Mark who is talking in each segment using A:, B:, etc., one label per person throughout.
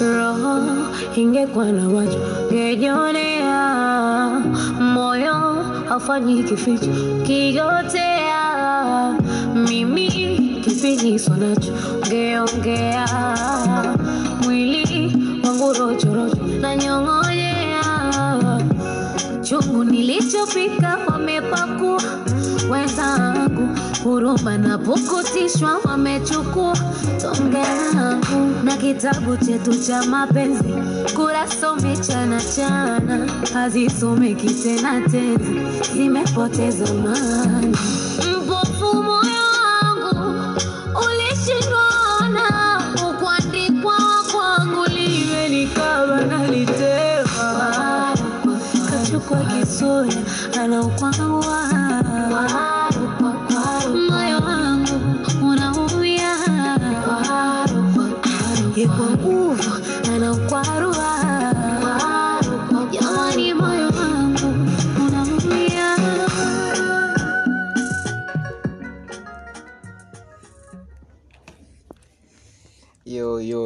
A: Roho ingekuwa na macho ngejionea, moyo haufanyi kificho kigotea, mimi kipigiso nacho ngeongea, mwili wangu rochorocho na nyong'onyea chungu nilichopika wamepakua. Wenzangu, huruma na pukutishwa wamechukua. Tonge langu na kitabu chetu cha mapenzi, kurasa umechana chana, hazisomeki tena tenzi, zimepoteza maana. Mpofu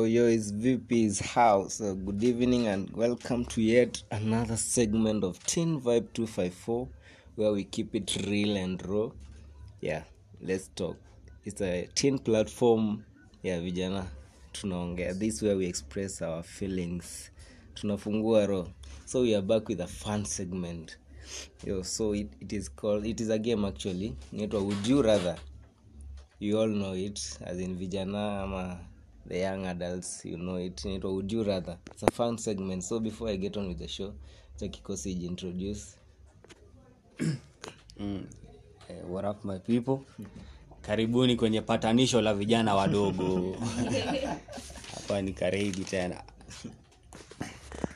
B: Yo, yo, VP's house. Uh, good evening and welcome to yet another segment of Teen Vibe 254 where we keep it real and raw. Yeah, let's talk. It's a teen platform. Yeah, vijana tunaongea. This where we express our feelings. Tunafungua roho. So we are back with a fun segment. Yo, so it, it is called, it is a game actually. Inaitwa Would You Rather. you all know it as in vijana ama the young adults you know it inaitwa would you rather? It's a fun segment. So before i get on with the show cha kikosi introduce.
C: Eh, what up my people? Karibuni kwenye patanisho la vijana wadogo. Hapa ni kareidi tena.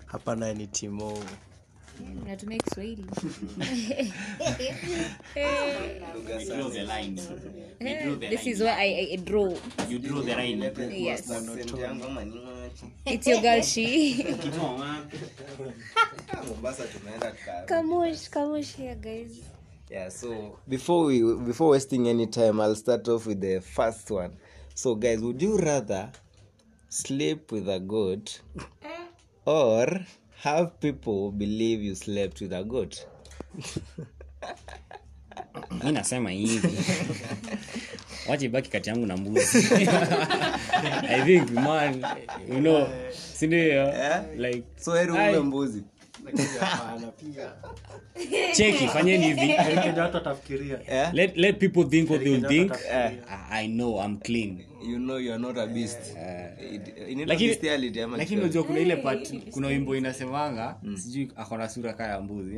D: Hapa naye ni timo
E: natumia kiswahili this is where I, I draw. You draw the line. Yes. it's your girl she.
B: Mombasa tumeenda tuka-
E: kamush kamush here guys.
B: Yeah so before we before wasting any time i'll start off with the first one. So guys would you rather sleep with a goat eh? or have people believe you slept with a goat?
C: Mi nasema hivi. Wachibaki kati yangu na mbuzi. I think man you know sindio like
B: so heri mbuzi.
C: Cheki fanyeni hivi.
D: Kenya watu watafikiria.
B: Yeah?
C: let, let people think what they'll think.
B: Eh.
C: I, i know i'm clean
B: you know you are not a beast.
C: Lakini
B: bestiality ama
C: lakini
B: Kiswahili?
C: unajua kuna ile part kuna wimbo inasemanga sijui akona sura kaa ya mbuzi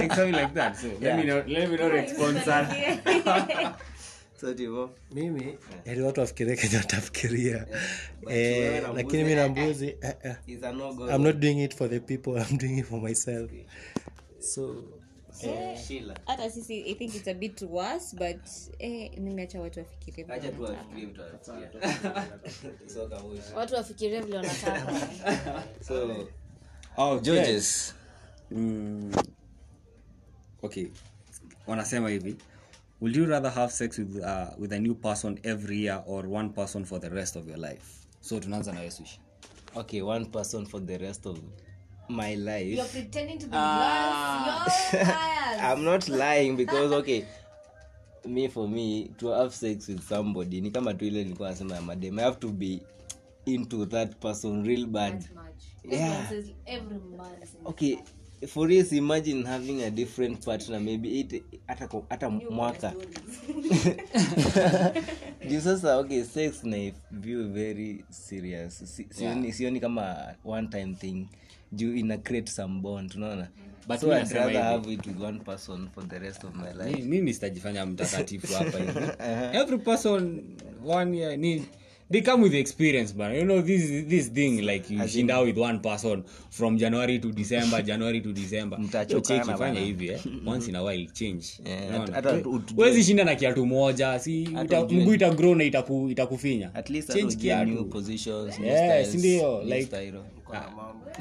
C: like something like that. So let me not, let me not respond sana
D: mimi heri watu wafikirie kenye watafikiria.
B: Na
D: lakini mi na
B: eh,
D: mbuzi eh, eh.
B: is a no-go.
D: i'm not doing it for the people i'm doing it for myself. So.
E: Hata sisi i think it's a bit worse but eh, nimeacha watu wafikirie
B: wafikirie
E: watu vile wanataka.
B: So,
C: oh,
B: Georges.
C: mm, okay. Wanasema hivi. Would you rather have sex with, uh, with a new person every year or one person for the rest of your life? So tunaanza na
B: okay one person for the rest of my life.
E: Pretending to be
B: i'm not lying because okay me for me to have sex with somebody ni kama tu ile nilikuwa nasema ya madem i have to be into that person real bad. Yeah. Okay for us imagine having a different partner maybe it hata mwaka. juu sasa okay sex na view very serious. Si- sioni si kama one time thing juu ina create some bond unaona?
C: But
B: so I'd rather have it with one person for the rest of my life.
C: mimi sitajifanya mtakatifu hapa hivi. Every person one year ni they come with experience man. You know this this thing like you shinda with one person from january to december january to december.
B: Mtachokana
C: Yo, cheki, fanya
B: bana.
C: hivi eh? Once in a while change. Huwezi shinda na kiatu moja si mguu ita grow na itaku, itakufinya. Change kiatu.
B: positions new
C: Yeah, ndio, like-
B: style.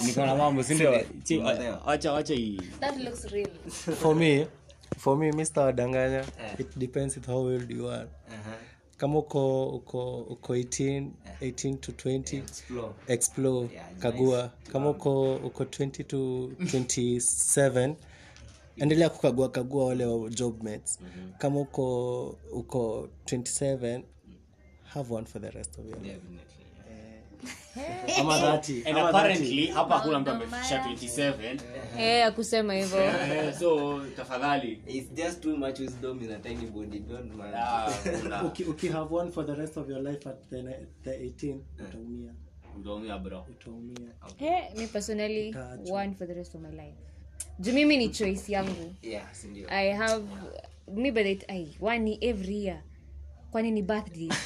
C: Niko na mambo. Sindio
B: Umeelewa?
C: acha acha hii.
E: That looks real.
D: For me for me mr wadanganya it depends with how old you are. Kama uko uko uko 18 18 to 20
B: Explore.
D: explore kagua. kama uko uko 20 to 27 endelea kukagua kagua wale wa job mates. Kama uko uko 27 have one for the rest of your life ama 30
C: and apparently hapa hakuna mtu amefikisha 27
E: eh akusema hivyo.
C: Eh, so tafadhali.
B: It's just too much wisdom in a tiny body. Don't mind.
C: ah,
D: Uki, uki have one for the rest of your life at the, the 18 utaumia.
C: Utaumia bro.
D: Utaumia.
E: Eh mi personally one for the rest of my life. Juu mimi ni choice yangu.
B: Yeah,
E: i have mi by the ai one every year kwani ni birthday?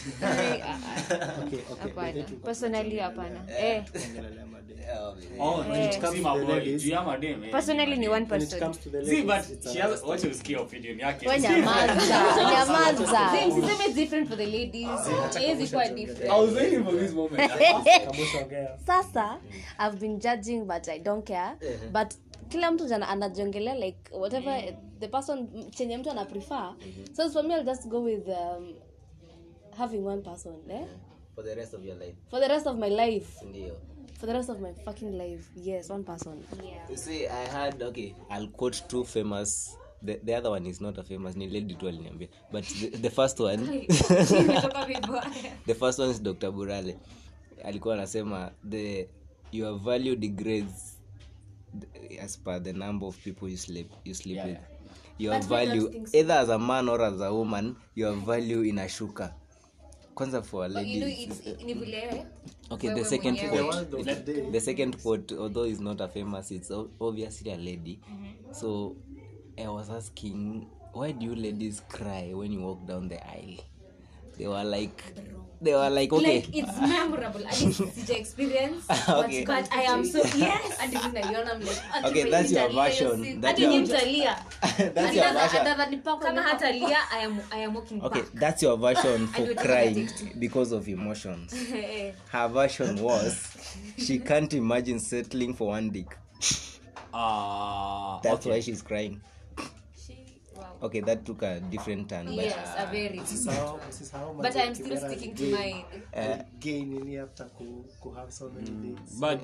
D: Okay okay.
E: Hapana. Personally hapana. Eh
C: oh when it comes
D: to
C: to
D: the ladies-
C: do you have a day man
E: personally ni one
D: when it
E: person.
D: comes to the
C: see but
D: it's
C: she has what you skill opinion yake.
A: We nyamaza nyamaza.
E: Same, siseme it's different for the ladies. Haiwezi kuwa different.
C: I was waiting for this moment.
D: Kabusha ongea.
A: sasa i've been judging but i don't care. But kila mtu jana anajiongelea like whatever the person chenye mtu ana prefer so for me i'll just go with um, having one person eh?
B: For the rest of your life.
A: for the rest of my life
B: Ndio.
A: for the rest of my fucking life yes one person
B: You see, I had okay. I'll quote two famous. The, the other one is not a famous. Ni lady tu aliniambia. But the, the first one, the first one is Dr. Burale. Alikuwa anasema the your value degrades as per the number of people you sleep you sleep with. Your value either as a man or as a woman, your value inashuka. Kwanza for. Okay, the second quote. The second quote, although is not a famous, it's obviously a lady. So I was asking, why do you ladies cry when you walk down the aisle? They were like, they were like, okay,
E: like it's memorable at least sija experience
B: Okay.
E: but, but i am so yes and even naiona I'm like
B: Okay, that's your version.
E: that
B: That's
E: Hadi nyinyi
B: that's your version.
E: kama hata lia i am i am walking
B: Okay,
E: back
B: that's your version for crying because of emotions. Her version was, she can't imagine settling for one dick.
C: ah
B: That's why she's crying. Okay, that took a different turn. But
E: yes a very
D: sisahau
E: but i'm still sticking to
D: gain-
E: mine.
D: gain nini after ku, ku have so many dates.
C: but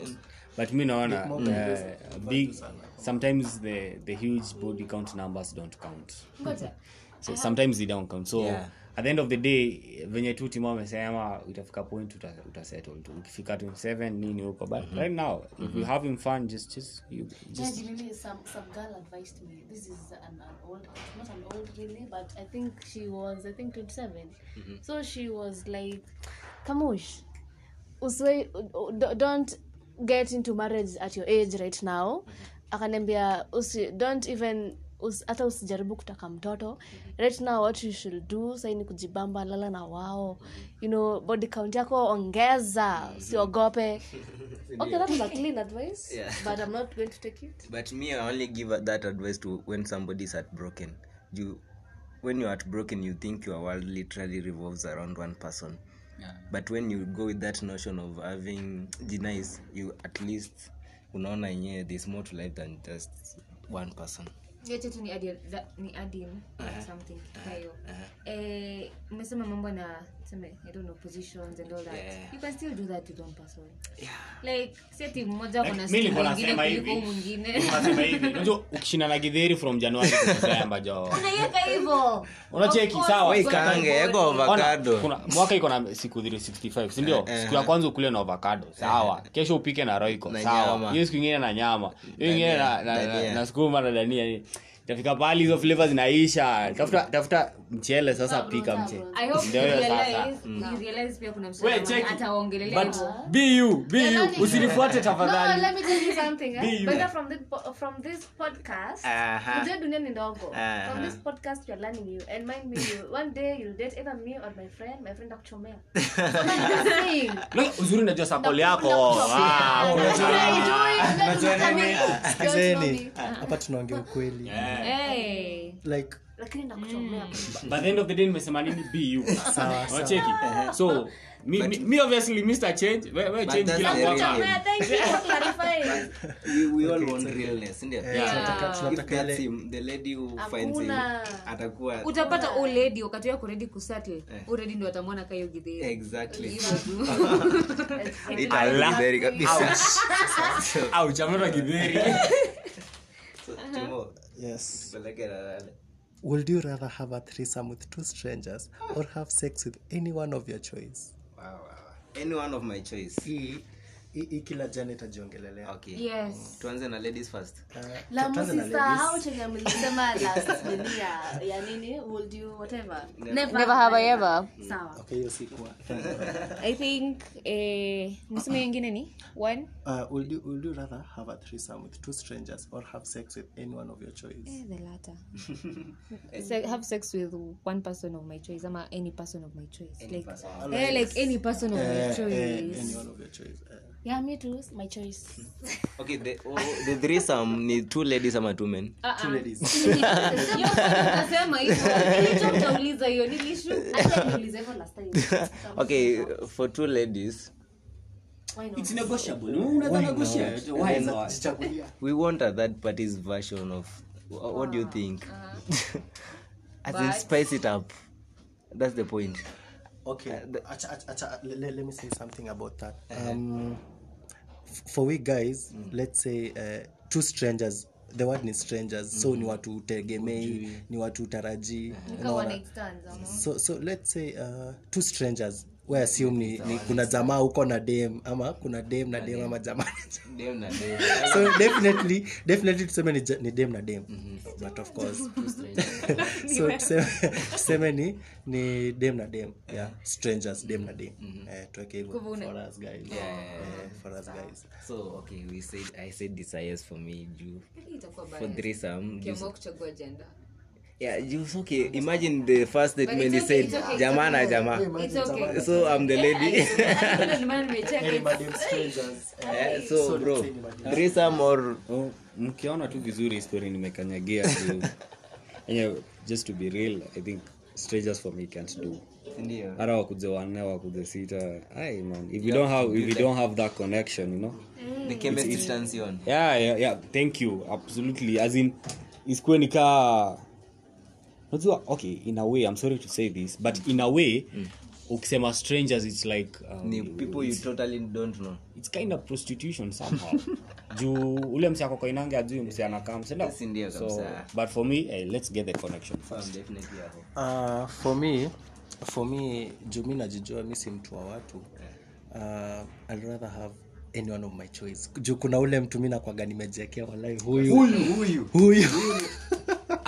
C: but me naona uh, big sometimes the the huge body count numbers don't count.
E: But,
C: so sometimes they don't count. So
B: Yeah.
C: At the end of the day venye tu timu amesema utafika point uta, utasettle tu. Ukifika 27 nini huko. But right now if you have him fun just just you just
A: yeah, mimi some some girl advised me. This is an, an old, not an old really, but I think she was I think twenty So she was like, Kamush, uswe, don't get into marriage at your age right now. Akaniambia usi don't even us, hata usijaribu kutaka mtoto. Right now what you should do sai ni kujibamba lala na wao. You know body count yako ongeza. Usiogope. Okay that was a clean advice
B: Yeah.
A: but i'm not going to take it.
B: But me i only give that advice to when somebody's heartbroken. You when you're heartbroken you think your world literally revolves around one person. But when you go with that notion of having denies you at least unaona yenyewe there's more to life than just one person
E: yote tu ni add that- ni add in something hayo eh. Umesema mambo na i don't know positions and all that.
B: Yeah.
E: you can still do that with one person like si mmoja kuna skill
C: nasema
E: kuliko mwingine.
C: Nasema hivi. Unajua ukishinda na gidheri from januari to december jo
E: unaiweka hivyo.
C: Unacheki sawa.
E: Course,
B: kaange, ego avocado.
C: Kuna mwaka iko na siku 365 sindio siku ya kwanza ukule na avocado sawa. Kesho upike na roiko sawa. hiyo siku ingine na nyama. Hiyo ingine na, na, na,
B: Dania.
C: na sukuma na dania. Itafika pahali hizo flavor zinaisha. Tafuta tafuta mchele sasa pika mchele
E: I hope
C: Ndio
E: you
C: hiyo sasa.
E: realize- you realize pia kuna
C: We,
E: msichana
C: check it.
E: ataongelelea
C: But
E: hivyo.
C: be you, be you.
A: Jamani.
C: usinifuate
A: No,
C: tafadhali
A: let me tell you something.
C: Be
A: Eh?
C: you.
A: Better from this po- from this podcast.
B: Aha.
A: Ujue dunia ni ndogo. From this podcast you're learning you and mind me you one day you'll date either me or my friend. My friend akuchomea.
C: Uzuri najua sakoli yako Ah,
D: hapa tunaongea ukweli like
A: lakini nakuchomea
C: by the end of the day nimesema nini? Be you.
D: Sawa sawa.
C: Wacheki so me, me, me obviously mr change we, we change kila mwaka.
B: real
A: Nakuchomea, thank you for clarifying.
B: we, we all want realness ndio?
D: Tunataka
B: if
D: tunataka
B: that's
D: ile
B: the lady who finds him atakuwa
E: utapata uledi wakati wako redi kusettle uredi ndo atamwona kayo gidhiri
B: exactly. Very
C: au
D: yes.
B: peleke.
D: Would you rather have a threesome with two strangers or have sex with any one of your choice?
B: Wow, wow, wow. any one of my choice?
D: Hii hii- kila janet itajiongelelea.
B: Okay.
E: Yes.
B: Tuanze na ladies first.
D: Uh,
A: la msisahau chenye mlisema last ya ya nini? Would you whatever.
E: Never. Have I ever.
A: Sawa.
D: Okay hiyo sikuwa
E: i think eh, niseme ingine ni? One?
D: Uh, would, you, would you rather have a threesome with two strangers or have sex with any one of your choice.
E: Eh, the latter. Se- have sex with one person of my choice ama any person of my choice. Like eh, like any person of my
D: Eh,
E: choice.
D: eh, any one of your choice eh.
A: Yeah me too. My choice.
B: Okay the, oh, the threesome ni two ladies ama two men?
D: Two ladies.
E: Hiyo swali hivyo Nilicho hiyo nilishu.
A: Hata niulize hivyo last time.
B: Okay for two ladies.
C: It's negotiable. Unaweza negotiate. why not?
B: we want a third party's version of wha- what do you think? Uh-huh. as in spice it up. That's the point.
D: Okay. Uh, the, acha, acha, acha, le- le- let me say something about that. Um, f- for we guys let's say uh, two strangers the word ni strangers. So ni watu utegemei ni watu utarajii so so let's say uh, two strangers we assume ni, ni kuna jamaa huko na dem ama kuna dem na dem ama jamaa
B: Dem na dem.
D: so definitely definitely tuseme ni, ni dem na dem. But of course. So tuseme, tuseme ni ni dem na dem. Yeah strangers dem na dem. Eh, tuweke hivyo. For us guys. Eh, for us guys.
B: So okay we said i said desires for me juu for threesome
E: kuchagua gender
B: yeah juu okay imagine the first statement he
E: okay,
B: said
E: okay,
B: jamaa na jamaa.
E: It's okay.
B: So i'm the lady.
D: strangers?
B: Eh, so bro threesome or
C: Oh, mkiona tu vizuri story nimekanyagia tu enye just to be real i think strangers for me can't do.
B: Ndio.
C: Hata wakuze wanne wakuze sita. Ai man if you don't have if you don't have that connection you know?
B: The chemistry turns on.
C: Yeah yeah yeah. Thank you. Absolutely. As in isikuwe nikaa unajua okay in a way i'm sorry to say this but in a way ukisema strangers it's like um,
B: ni people you totally don't know.
C: it's kind of prostitution somehow. Juu ule msi akokoinange ajui msi anakaa msenda so but for me hey, let's get the connection first.
D: uh, for me for me juu mi najijua mi si mtu wa watu. Uh, I'd rather have any one of my choice. Juu kuna ule mtu mi nakwaga nimejekea walai huyu. Huyu. Huyu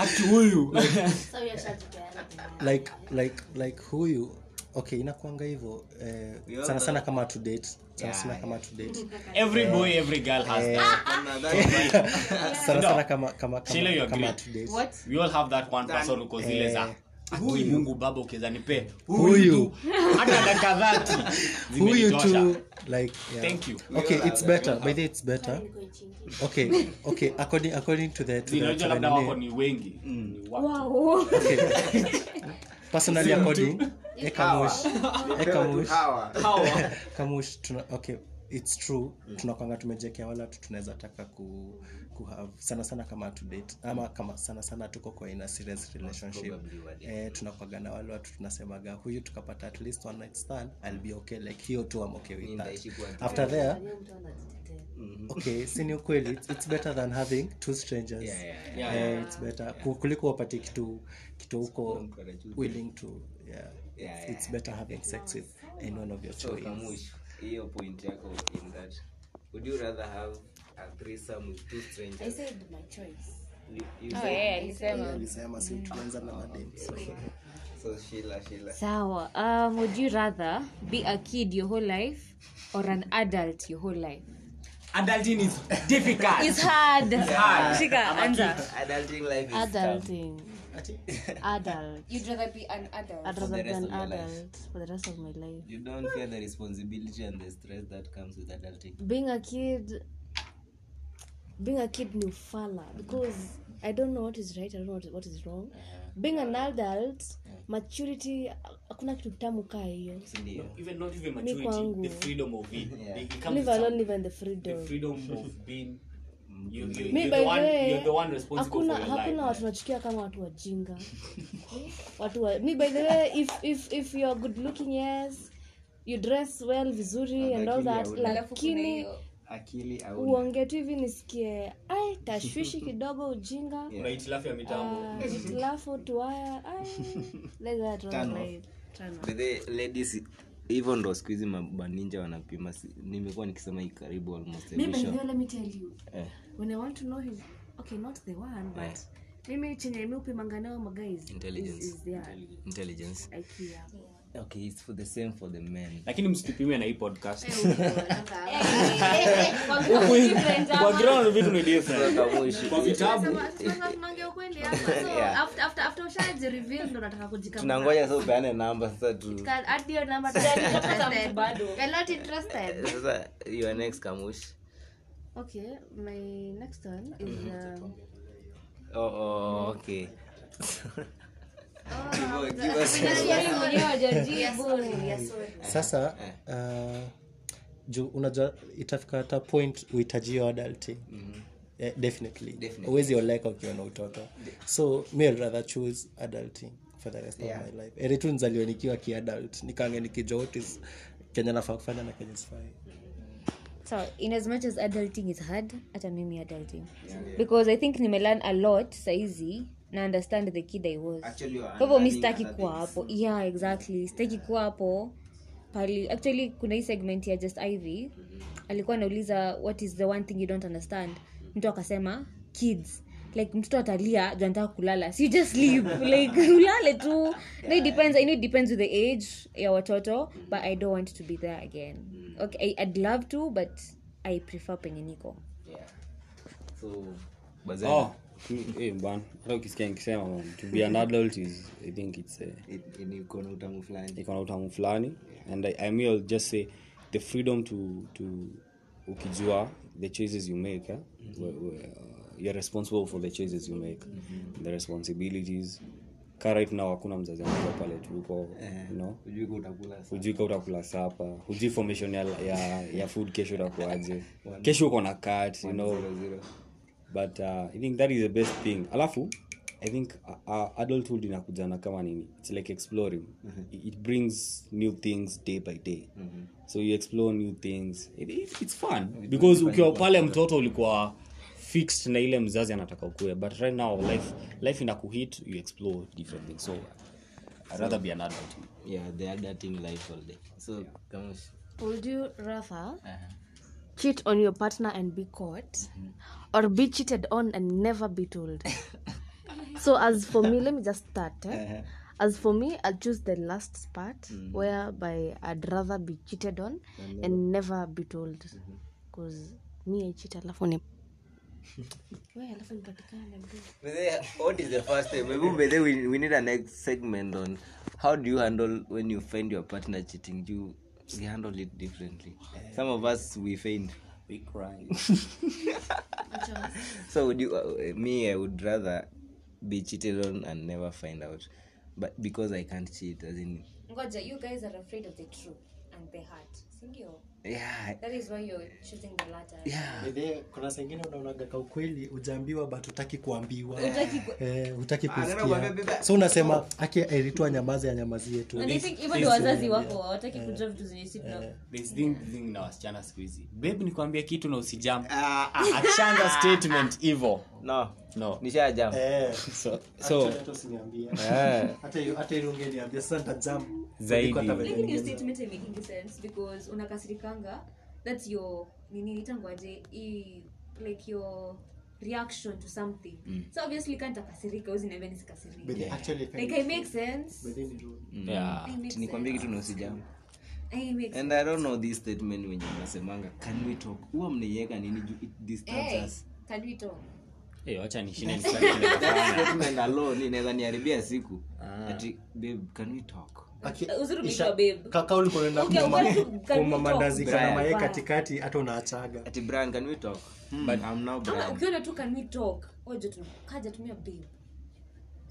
C: ati huyu.
D: Like like like huyu. Okay inakwanga hivyo eh, sana sana kama to date. Sana sana kama to date.
C: Every boy every girl has that.
D: Sana sana kama kama kama, kama to date.
C: We all have that one person uko zile za ati mungu baba ukiweza nipe.
D: Huyu.
C: Hata dakika dhati
D: huyu tu like yeah.
C: thank you.
D: Okay it's better. by the it's better. okay okay according according to the to the,
C: labda wako ni wengi. Ni wow.
D: Okay. Personally according ekamush ekamush kamush. Tuna okay it's true. Tunakwanga tumejekea wala tu tunaweza taka ku, ku have sana sana kama to date ama kama sana sana tuko kwa ina serious relationship. eh, tunakwaga na wale watu tunasemaga huyu tukapata at least one night stand i'll be okay like hiyo tu i'm okay with that. after there okay si ni ukweli it's, it's better than having two strangers.
B: Yeah,
D: Eh, it's better yeah. kuliko wapate kitu kitu huko willing to yeah,
B: Yeah,
D: it's better having sex with anyone of your choice.
B: Hiyo point yako in that would you rather have a threesome with two strangers.
A: Said my choice.
B: You, you
E: Oh,
B: said-
E: yeah, alisema.
D: alisema si tulianza na madem so
B: so sheila sheila.
E: Sawa. Um, would you rather be a kid your whole life or an adult your whole life?
C: Adulting is difficult.
E: It's hard. Shika anza
B: adulting life is
A: Adulting. Adult.
E: you'd rather be an adult.
A: I'd rather be an adult for the rest of my life.
B: you don't feel the responsibility and the stress that comes with adulting.
A: Being a kid, being a kid ni ufala because I don't know what is right, I don't know what, what is wrong. Being an adult, maturity, hakuna kitu tamu kaa hiyo.
B: ndio
C: even not even
A: Mi
C: maturity
A: kwangu.
C: the freedom of it
B: Yeah.
C: it comes
A: Live alone,
C: some-
A: live in the
C: the
A: freedom.
C: freedom of being you, you, you're, the
A: the
C: one,
A: way,
C: you're the one
A: hakuna hakuna watu nachukia kama watu wajinga watu wa, mi by the way if, if, if you're good looking yes you dress well vizuri and all that
B: Lakini
A: lakini
B: akili au
A: uonge tu hivi nisikie ai tashwishi kidogo ujinga.
C: Hitilafu ya mitambo.
A: Ah, hitilafu tuaya ai.
B: Ladies hivyo ndo siku hizi mabaninja wanapima. Nimekuwa nikisema hii karibu almost
A: Me, by the way, let me tell you.
B: Eh.
A: when i want to know his okay not the one but mimi chenye mi upimanga
B: okay it's for the same for the men.
C: Lakini msitupimie na hii podcast. Kwa ground vitu ni different. Kwa vitabu.
B: Tunangoja sasa upeane namba sasa tu.
E: Bado.
A: We're not interested.
B: sasa your next kamush
A: Okay, my next one is uh...
B: oh, oh okay
D: sasa uh, juu unajua itafika hata point uhitajio adulting yeah, definitely.
B: Definitely.
D: uwezi oleka ukiwa na utoto. So mi rather choose adulting for the rest
B: Yeah.
D: of my life. Eritu nzaliwe nikiwa kiadult. Nikange nikijua kenya nafaa kufanya na kenya sifai.
E: So in as much as adulting is hard hata mimi adulting. Because i think nimelearn a lot saizi na understand the kid i was.
B: Actually,
E: kwa hivyo mi sitaki kuwa hapo. Yeah exactly. Sitaki kuwa hapo. Pali actually kuna hii segment ya just ivy. Alikuwa anauliza what is the one thing you don't understand? Mtu akasema kids. Like mtoto atalia anataka kulala. So you just leave. Like ulale tu. No, it depends i know it depends with the age ya watoto but i don't want to be there again. Okay I, i'd love to but i prefer penye niko.
B: Yeah. So
C: oh eh hata ukisikia nikisema to be an adult is i think it's a
B: iko na utamu fulani.
C: iko na utamu fulani. And I, I may just say the freedom to to ukijua the choices you make eh? where, where, uh, you're responsible for the choices you make. The responsibilities. Ka right now hakuna mzazi anajua pale tuko you know?
B: hujui ka utakula
C: sapa. Hujui formation ya, ya, ya food kesho utakuaje kesho uko na cat you know but uh, i think that is the best thing. Alafu i think uh, uh, adulthood inakujana kama nini? It's like exploring. It, it brings new things day by day. So you explore new things. It, it, it's fun. Because ukiwa pale mtoto ulikuwa fixed na ile mzazi anataka ukue. But right now life life inakuhit you explore different things. So i'd rather be an adult.
B: Yeah the adulting life all day. So yeah.
A: would you rather cheat on your partner and be caught or be cheated on and never be told. So as for me let me just start eh? as for me i'll choose the last part whereby i'd rather be cheated on and never. be told. Because me i cheat alafu ni
B: what is the first time maybe we need a next segment on how do you handle when you find your partner cheating? Do you we handle it differently. Some of us we faint
C: we cry
B: so would you uh, me i would rather be cheated on and never find out. But because i can't cheat as in
E: ngoja you guys are afraid of the truth and the heart sindio?
B: Yeah.
E: That is why you're choosing the latter.
B: Yeah.
D: Kuna sengine unaonaga ka ukweli ujaambiwa but utaki kuambiwa.
E: Utaki
D: eh,
B: kuambia
D: kusikia. so unasema aki ailitoa nyamazi ya nyamazi tu
E: And I think even wazazi wako hawataki kujua vitu zenye si tuna-
C: There's thing, thing na wasichana siku hizi. Bebu nikwambia kitu na usijam achanga statement hivo
B: no.
C: No.
B: Nishajam
D: Eh,
C: so, so.
D: hata usiniambie.
B: Eh.
D: hata hiyo- hata ile ungeniambia sasa nitajam
C: Zaidi.
D: Kuliko hata venye
E: Lakini your
D: ningesema.
E: statement haimaking sense because unakasirikanga that's your nini nitangwaje like your reaction to something. So obviously kantakasirika usiniambia nisikasirike.
D: But actually, if
E: like i make sense.
D: Within the rule.
C: yeah.
E: I make
B: nikwambie
E: sense.
B: kitu nosijamu and i don't know this statement wenye mnasemanga can we talk? Huwa mnaiweka nini juu it disturbs
E: Hey,
B: us?
E: can we talk?
C: hey, wacha nishinde nisifanye kile
B: statement alone inaweza niharibia siku. Ati babe can we talk
E: Uh, uzuri
D: isha-
E: umeitwa babe.
D: kaka ulikuwa unaenda
E: Okay,
D: kumama-
E: okay, can we
D: kumamandazi
E: talk?
D: kana
B: Brian.
D: mayai
E: Bye.
D: katikati hata unaachaga.
B: Ati brian can we talk? But i'm now brian.
E: ukiona tu can we talk? Ojo tu kaja tumia babe.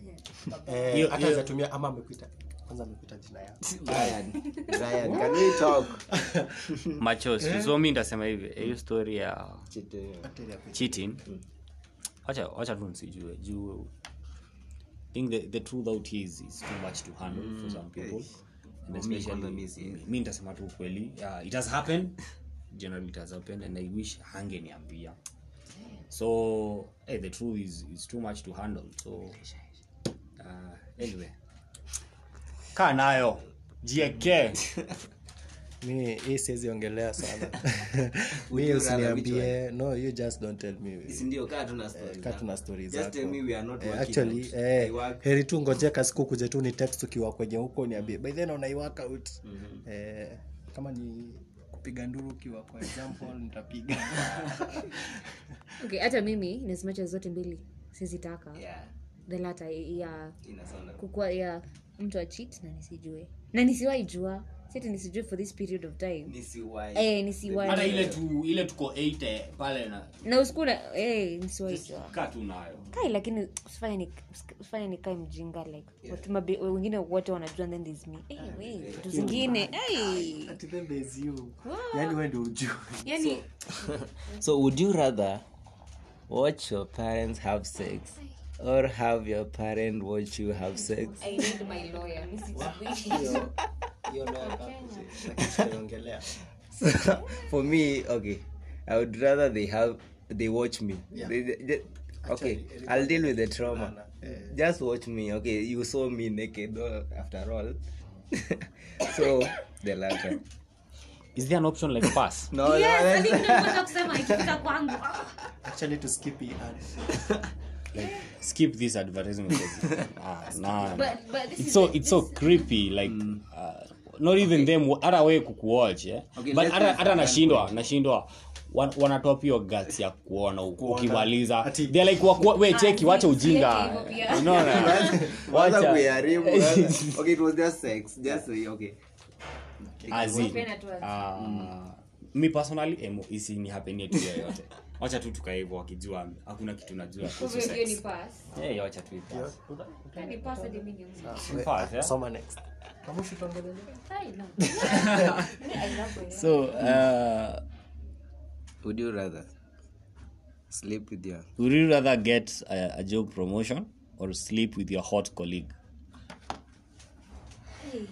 C: Hiyo-
D: hata
C: hiyo-
D: ama amekuita kwanza amekuita jina yako.
B: Brian. Brian can we talk?
C: Machos so mi ndasema hivi hiyo story ya cheating. Wacha wacha tu nsijue juu I think the, the truth out is, is too much to handle for some people. And
B: For
C: especially
B: mi
C: mi nitasema tu ukweli uh, it has happened. Generally it has happened and i wish hangeniambia so hey, the truth is, is too much to handle so uh, anyway. Kaa nayo. Jieke
D: mi hii siwezi ongelea sana. Mi usiniambie. no you just don't tell me.
B: Tuna
D: tuna stori
B: Just
D: zako.
B: tell me we are not working
D: actually
B: out. I work.
D: heri tu ngojeka siku kuje tu ni text ukiwa kwenye huko niambie by then unaiwaka out. Eh, kama ni kupiga nduru ukiwa kwa example nitapiga.
E: Okay hata mimi nasimacha zote mbili. Sizitaka
B: Yeah,
E: the latter ya kukua ya mtu achit na nisijue. Na nisiwai jua siti nisijue for this period of time.
B: Nisiwai
E: eh
C: hata ile tu ile tuko 8 pale na
E: na usiku eh nisiwai
C: kaa tu nayo.
E: Kai lakini usifanye ni usifanye nikae mjinga like watu mabe- wengine wote wanajua then there's me. Eh we vitu zingine eh
D: Ati then there's you. Yani wewe ndio ujue
E: yani
B: so would you rather watch your parents have sex or have your parent watch you have sex?
E: I need my lawyer mimi
B: for me okay. I would rather they have they watch me. They, they- they- okay. i'll deal with the trauma. Just watch me okay. You saw me naked oh, after all. So the latter.
C: Is there an option like pass?
B: No,
E: yes
B: no,
E: hadi kusema ikifika kwangu
D: actually to skip it and
C: like skip this advertisement. Ah, nah. nah.
E: but but this
C: it's so it's so creepy like mm. uh, not even them hata we kukuwatch eh?
B: Okay,
C: but hata nashindwa nashindwa. Wan- wanatoa pia guts ya kuona ukimaliza. Like we cheki wacha ujinga. unaona?
B: Wacha
C: wacha
B: okay it was just sex just okay.
C: Azi.
E: Wapenda tu azi.
C: Mi personally emo isini hapenie tu yoyote wacha tu tukae hivyo wakijua hakuna kitu najua kuhusu
E: hivyo hiyo ni
C: sex.
E: pass
C: wacha tu ipass.
E: ni pass hadi mimi niongee.
D: Soma next
C: so uh,
B: would you rather sleep with your
C: would you rather get a, a job promotion or sleep with your hot colleague
E: Hey.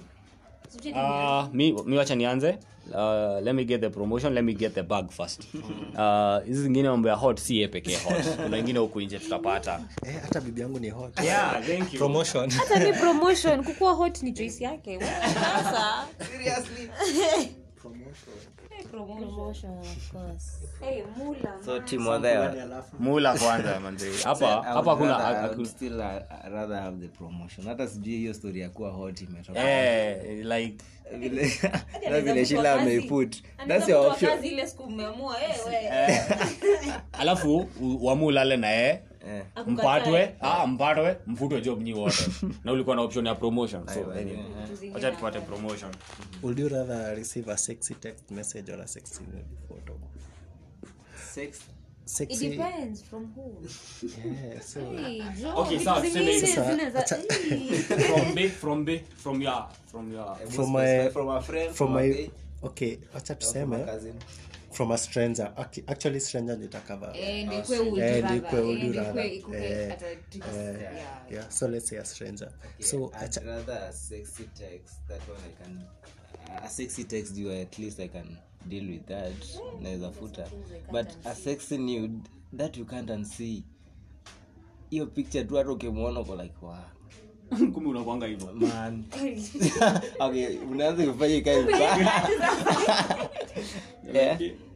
C: Uh, mi, mi wacha nianze uh, let me get the promotion let me get the bag first. Uh, zingine mambo ya hot si ye pekee hot. Kuna ingine huku nje tutapata.
D: Eh, hata bibi yangu ni hot.
C: Yeah, thank you.
D: promotion.
E: Hata mi promotion kukuwa hot ni choice yake. Sasa. Hey, mula,
C: kwanza hapa
B: uh, rather have the promotion. Hata sijui hiyo story ya kuwa hot imetoka
C: eh, like
B: vile shila ameiput.
E: Eh,
C: alafu u- uamulale naye
B: Eh.
C: Mpatwe? Ah, mpatwe? Mfutwe job nyi wote na ulikuwa na option ya promotion so anyway, wacha tupate promotion.
D: Would you rather receive a sexy text message or a sexy photo?
B: Sex.
E: It depends from who.
D: yeah, so
E: Hey, Joe,
C: Okay,
E: vitu
C: tuseme
D: acha-
C: from be from be from your from your
D: from my
B: from a friend
D: from my okay wacha
B: or from a
D: tuseme.
B: cousin
D: from a stranger. Actually stranger
E: Eh, ndio ikuwe would
D: Eh, ndio would
E: Eh,
D: rather. Eh,
E: yeah.
D: yeah. So let's say a stranger. So
B: I'd
D: acha
B: rather a sexy text. That one I can a sexy text you at least I can deal with that. Naweza futa. But a sexy nude that you can't unsee. Hiyo picture tu hata ukimwona uko like wow.
C: Kumbe unakwanga hivyo.
B: Okay unaanza kufanya ikae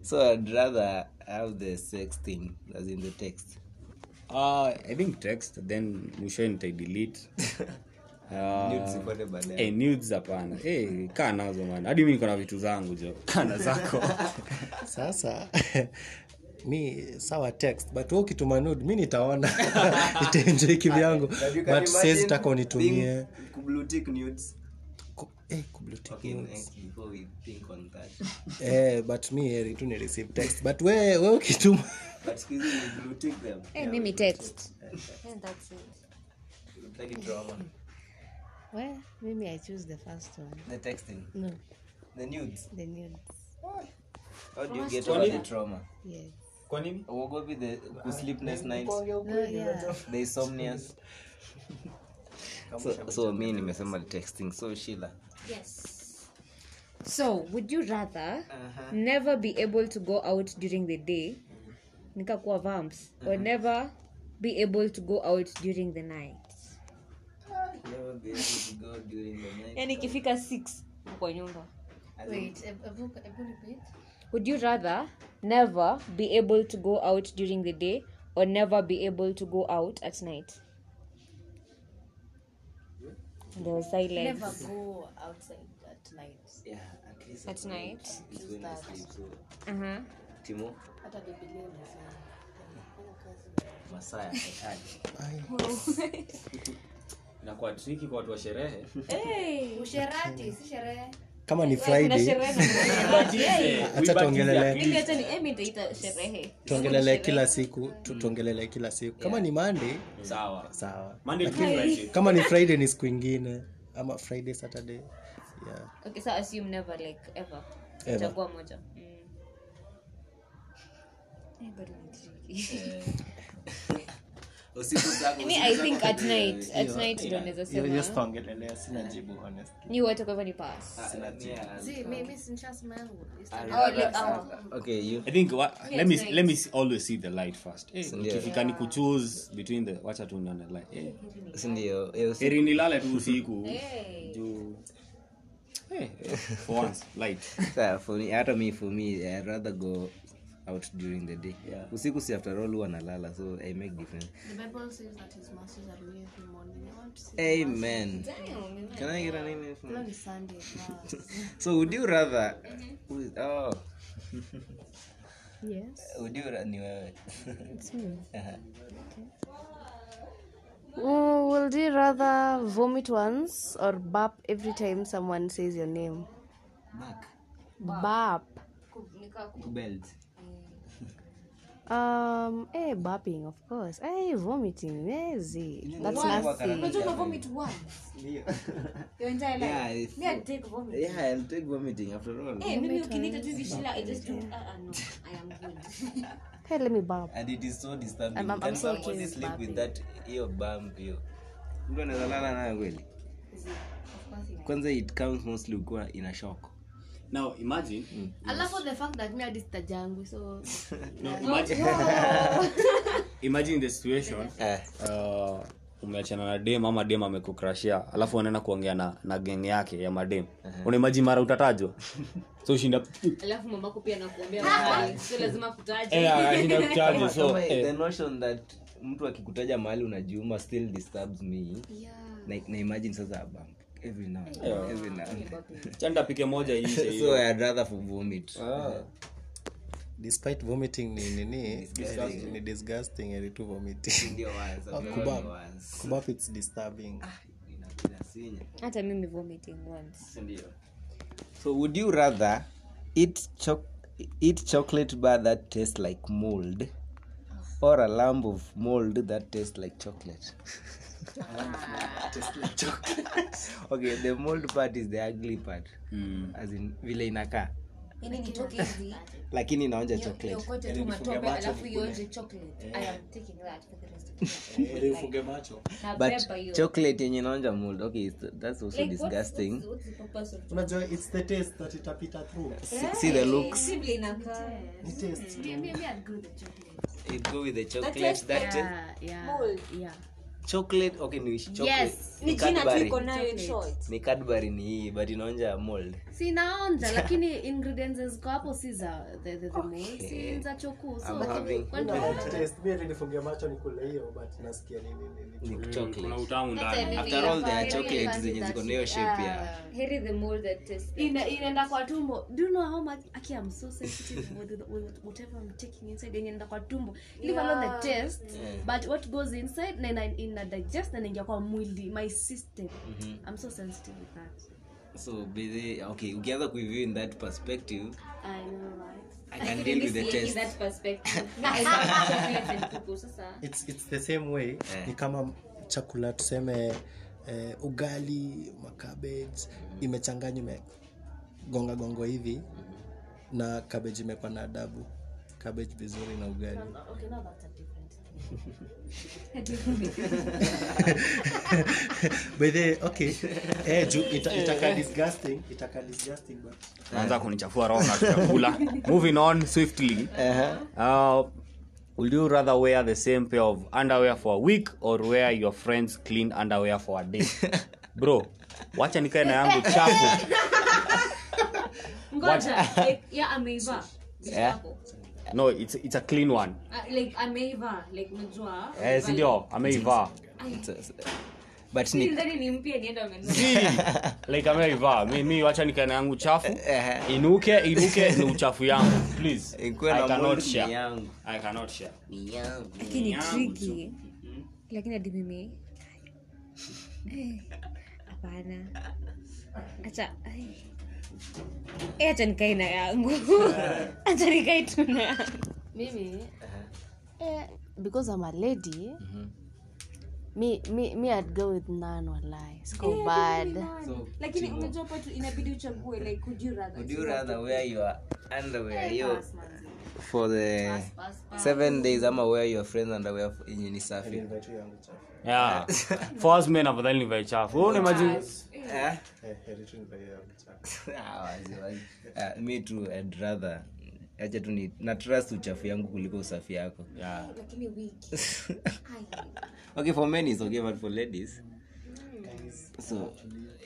B: so I'd rather have the sex thing as in the text.
C: Uh, i think text then mwisho nitaidelete Uh, eh, nudes hapana. Eh, kaa nazo mana hadi mi niko na vitu zangu jo. Kana zako.
D: Sasa mi sawa text but wewe ukituma nude mi nitaona. Nitaenjoy kivyangu
B: But
D: sezi siwezi taka unitumie
B: being- blue tick nudes.
D: Ku- eh,
B: Okay,
D: nudes.
B: next, before we think on that.
D: eh, but mi heri tu ni text but we we ukituma
B: them.
E: Eh, mimi text And that's it.
B: Utaki drama.
A: Well, maybe I choose the first one.
B: The texting.
A: No,
B: The nudes.
A: the nudes.
B: How do you get over the trauma?
A: Yes.
C: kwa nini
B: Uogopi the sleepless nights,
A: No, yeah.
B: the insomnias. So, so mi nimesema texting. So Sheila.
E: So would you rather uh-huh. never be able to go out during the day nikakuwa vamps or uh-huh. never be able to go out during the night?
B: Never be able to go during the night.
E: yani ikifika 6 kwa nyumba.
A: Wait, a, a book, a book repeat?
E: would you rather never be able to go out during the day or never be able to go out at night there was silence
A: Never go outside at night.
B: Yeah, at least
E: at night
B: when I sleep. So,
E: uh-huh.
B: Timo,
A: Hata Biblia inasema.
B: Masaya, hatari.
C: inakuwa triki kwa watu wa sherehe
A: Usherati, si sherehe.
D: Kama ni friday.
E: sherehe.
D: Tuongelele.
E: Mimi hata ni- eh, mi nitaita sherehe.
D: Tuongelele kila siku tuongelele kila siku. Kama ni monday
C: sawa.
D: sawa.
C: Monday
D: kama ni friday ni siku ingine. Ama friday saturday. Yeah.
E: okay so assume never like ever.
D: Ever.
E: chagua moja. Mm. Eh, bado ni tricky.
D: Sitaongelelea sina jibu
E: kwa hivyo ni pass?
B: Yeah, Okay, you.
C: i think what, let me
E: it's
C: let me always see the light first. Eh,
B: Sindio.
C: ikifika ni kuchoose between the wacha tu nione light. Eh,
B: ndio, eh, usiku-
C: heri nilale tu usiku. Juu. Eh, for once light.
B: So for me- hata mi for me I'd rather go out during the day usiku si after all huwa nalala so i make difference
A: The Bible says that his mercies are new every morning. I want to see.
B: amen can i get an amen from
A: Leo Sunday.
B: so would you rather who is, oh
A: Yes.
B: would you ra- ni wewe
A: It's me.
B: Aha.
A: Oh, would you rather vomit once or burp every time someone says your name? Burp. Um, eh, burping, of course. Eh, vomiting. Easy. That's
B: Once.
A: nasty.
B: Yeah, if- yeah, I'll take vomiting after all.
A: Hey, let me burp.
B: And it is so disturbing.
A: I'm- I'm-
B: Can
A: I'm so
B: somebody
A: okay with
B: sleep with
A: burping.
B: that hiyo bump hiyo? Mtu anaweza lala nayo kweli? Kwanza it comes mostly ukiwa a shock.
C: Now imagine.
A: Alafu the fact that me hadi sitajangu, so.
C: No, imagine. Imagine the situation.
B: Eh.
C: uh, umeachana na dem ama dem amekukrashia alafu anaenda kuongea na, na geng yake ya madem. Unaimajini mara utatajwa so ushinda
E: alafu mamako pia nakuambia mahali lazima kutaja
C: Eh, kutajwa so eh,
B: the notion that mtu akikutaja mahali unajiuma still disturbs me. Na, na imagine sasa bump every now and then, every now and then.
C: chanda pike moja iishe
B: so
C: hiyo.
B: I'd rather for vomit.
D: Despite vomiting ni nini ni disgusting. vomiting.
B: Ndio
D: kubab.
B: ndio wazi.
D: It's disturbing.
B: Ina- inasinya
E: hata mimi vomiting once.
B: Ndio? So would you rather eat choc eat chocolate bar that tastes like mold or a lump of mold that tastes like chocolate okay the mold part is the ugly part. As in vile inakaa.
E: Hivi.
B: Lakini inaonja chocolate.
E: matope alafu ionje chocolate.
B: Yenye inaonja mold okay that's also
E: Like,
B: disgusting.
E: what's- what's the purpose of
D: unajua it's the taste that itapita through.
B: See, see the looks?
E: Si vile inakaa.
D: Ni taste.
A: Me, me, me, I'd go with the chocolate.
B: it go with the
E: taste
B: that
A: Yeah, yeah, yeah.
B: Chocolate? Okay ni chocolate.
A: Yes.
E: ni jina tu
B: Cadbury.
E: iko nayo in short.
B: Ni cadbury ni hii but inaonja mold.
A: Sinaonja lakini ingredients ziko hapo si za the, the, the mold si za choku so
B: I'm having-
A: kwani-
D: nifungia macho nikule hiyo but nasikia ni ni
B: ni chocolate.
C: kuna utamu ndani.
B: after all there are
A: nafanya
B: zenye ziko na shape
A: ah.
B: ya
E: heri the mold that taste.
A: Ina- inaenda kwa tumbo. Do you know how much aki i'm so sensitive with whatever i'm taking inside inaenda kwa tumbo. Leave alone the taste but what goes inside na ina, ina digest na naingia kwa mwili my system. I'm so sensitive with that.
B: So busy okay ukianza kuiview in that perspective
A: i know right?
B: I can deal with the
E: that perspective.
D: It's, it's same way.
B: Yeah.
D: ni kama chakula tuseme eh, ugali macabbage imechanganywa imegonga gongo hivi na cabbage imekwa na adabu cabbage vizuri na ugali.
A: Okay now that's a different
D: by the okay. Eh, juu ita, itaka disgusting itaka disgusting but
C: naanza kunichafua roho na chakula moving on swiftly. Uh, would you rather wear the same pair of underwear for a week or wear your friends clean underwear for a day? Bro wacha nikae na yangu chafu.
E: Ngoja ya ameiva.
B: Yeah.
C: No it's, it's a clean one.
E: Uh, like ameiva like unajua
C: eh, sindio ameivaa
B: but ni
E: ndani ni mpya nienda
C: Si, like ameivaa mi, mi wacha yangu chafu inuke inuke ni uchafu yangu please. I cannot share.
B: yangu.
C: I cannot share.
B: ni yangu
E: lakini tricky. lakini hadi mimi Eh, hapana. Acha ai. Eh, acha nikae na yangu. Acha nikae tu na yangu.
A: Mimi eh, because i'm a lady me, me, me i'd go with none walai siko bad.
E: lakini unajua patu inabidi uchague like would you rather?
B: Would you rather wear your underwear? Hiyo for the seven days ama wear your friends underwear yenye ni safi
C: Yeah. For men afadhali nivae chafu Wewe unaimagine
B: Eh? Ah, wazi, wazi. Ah, me too i'd rather acha tu ni na trust uchafu yangu kuliko usafi yako
C: Yeah.
B: okay for men is okay but for ladies so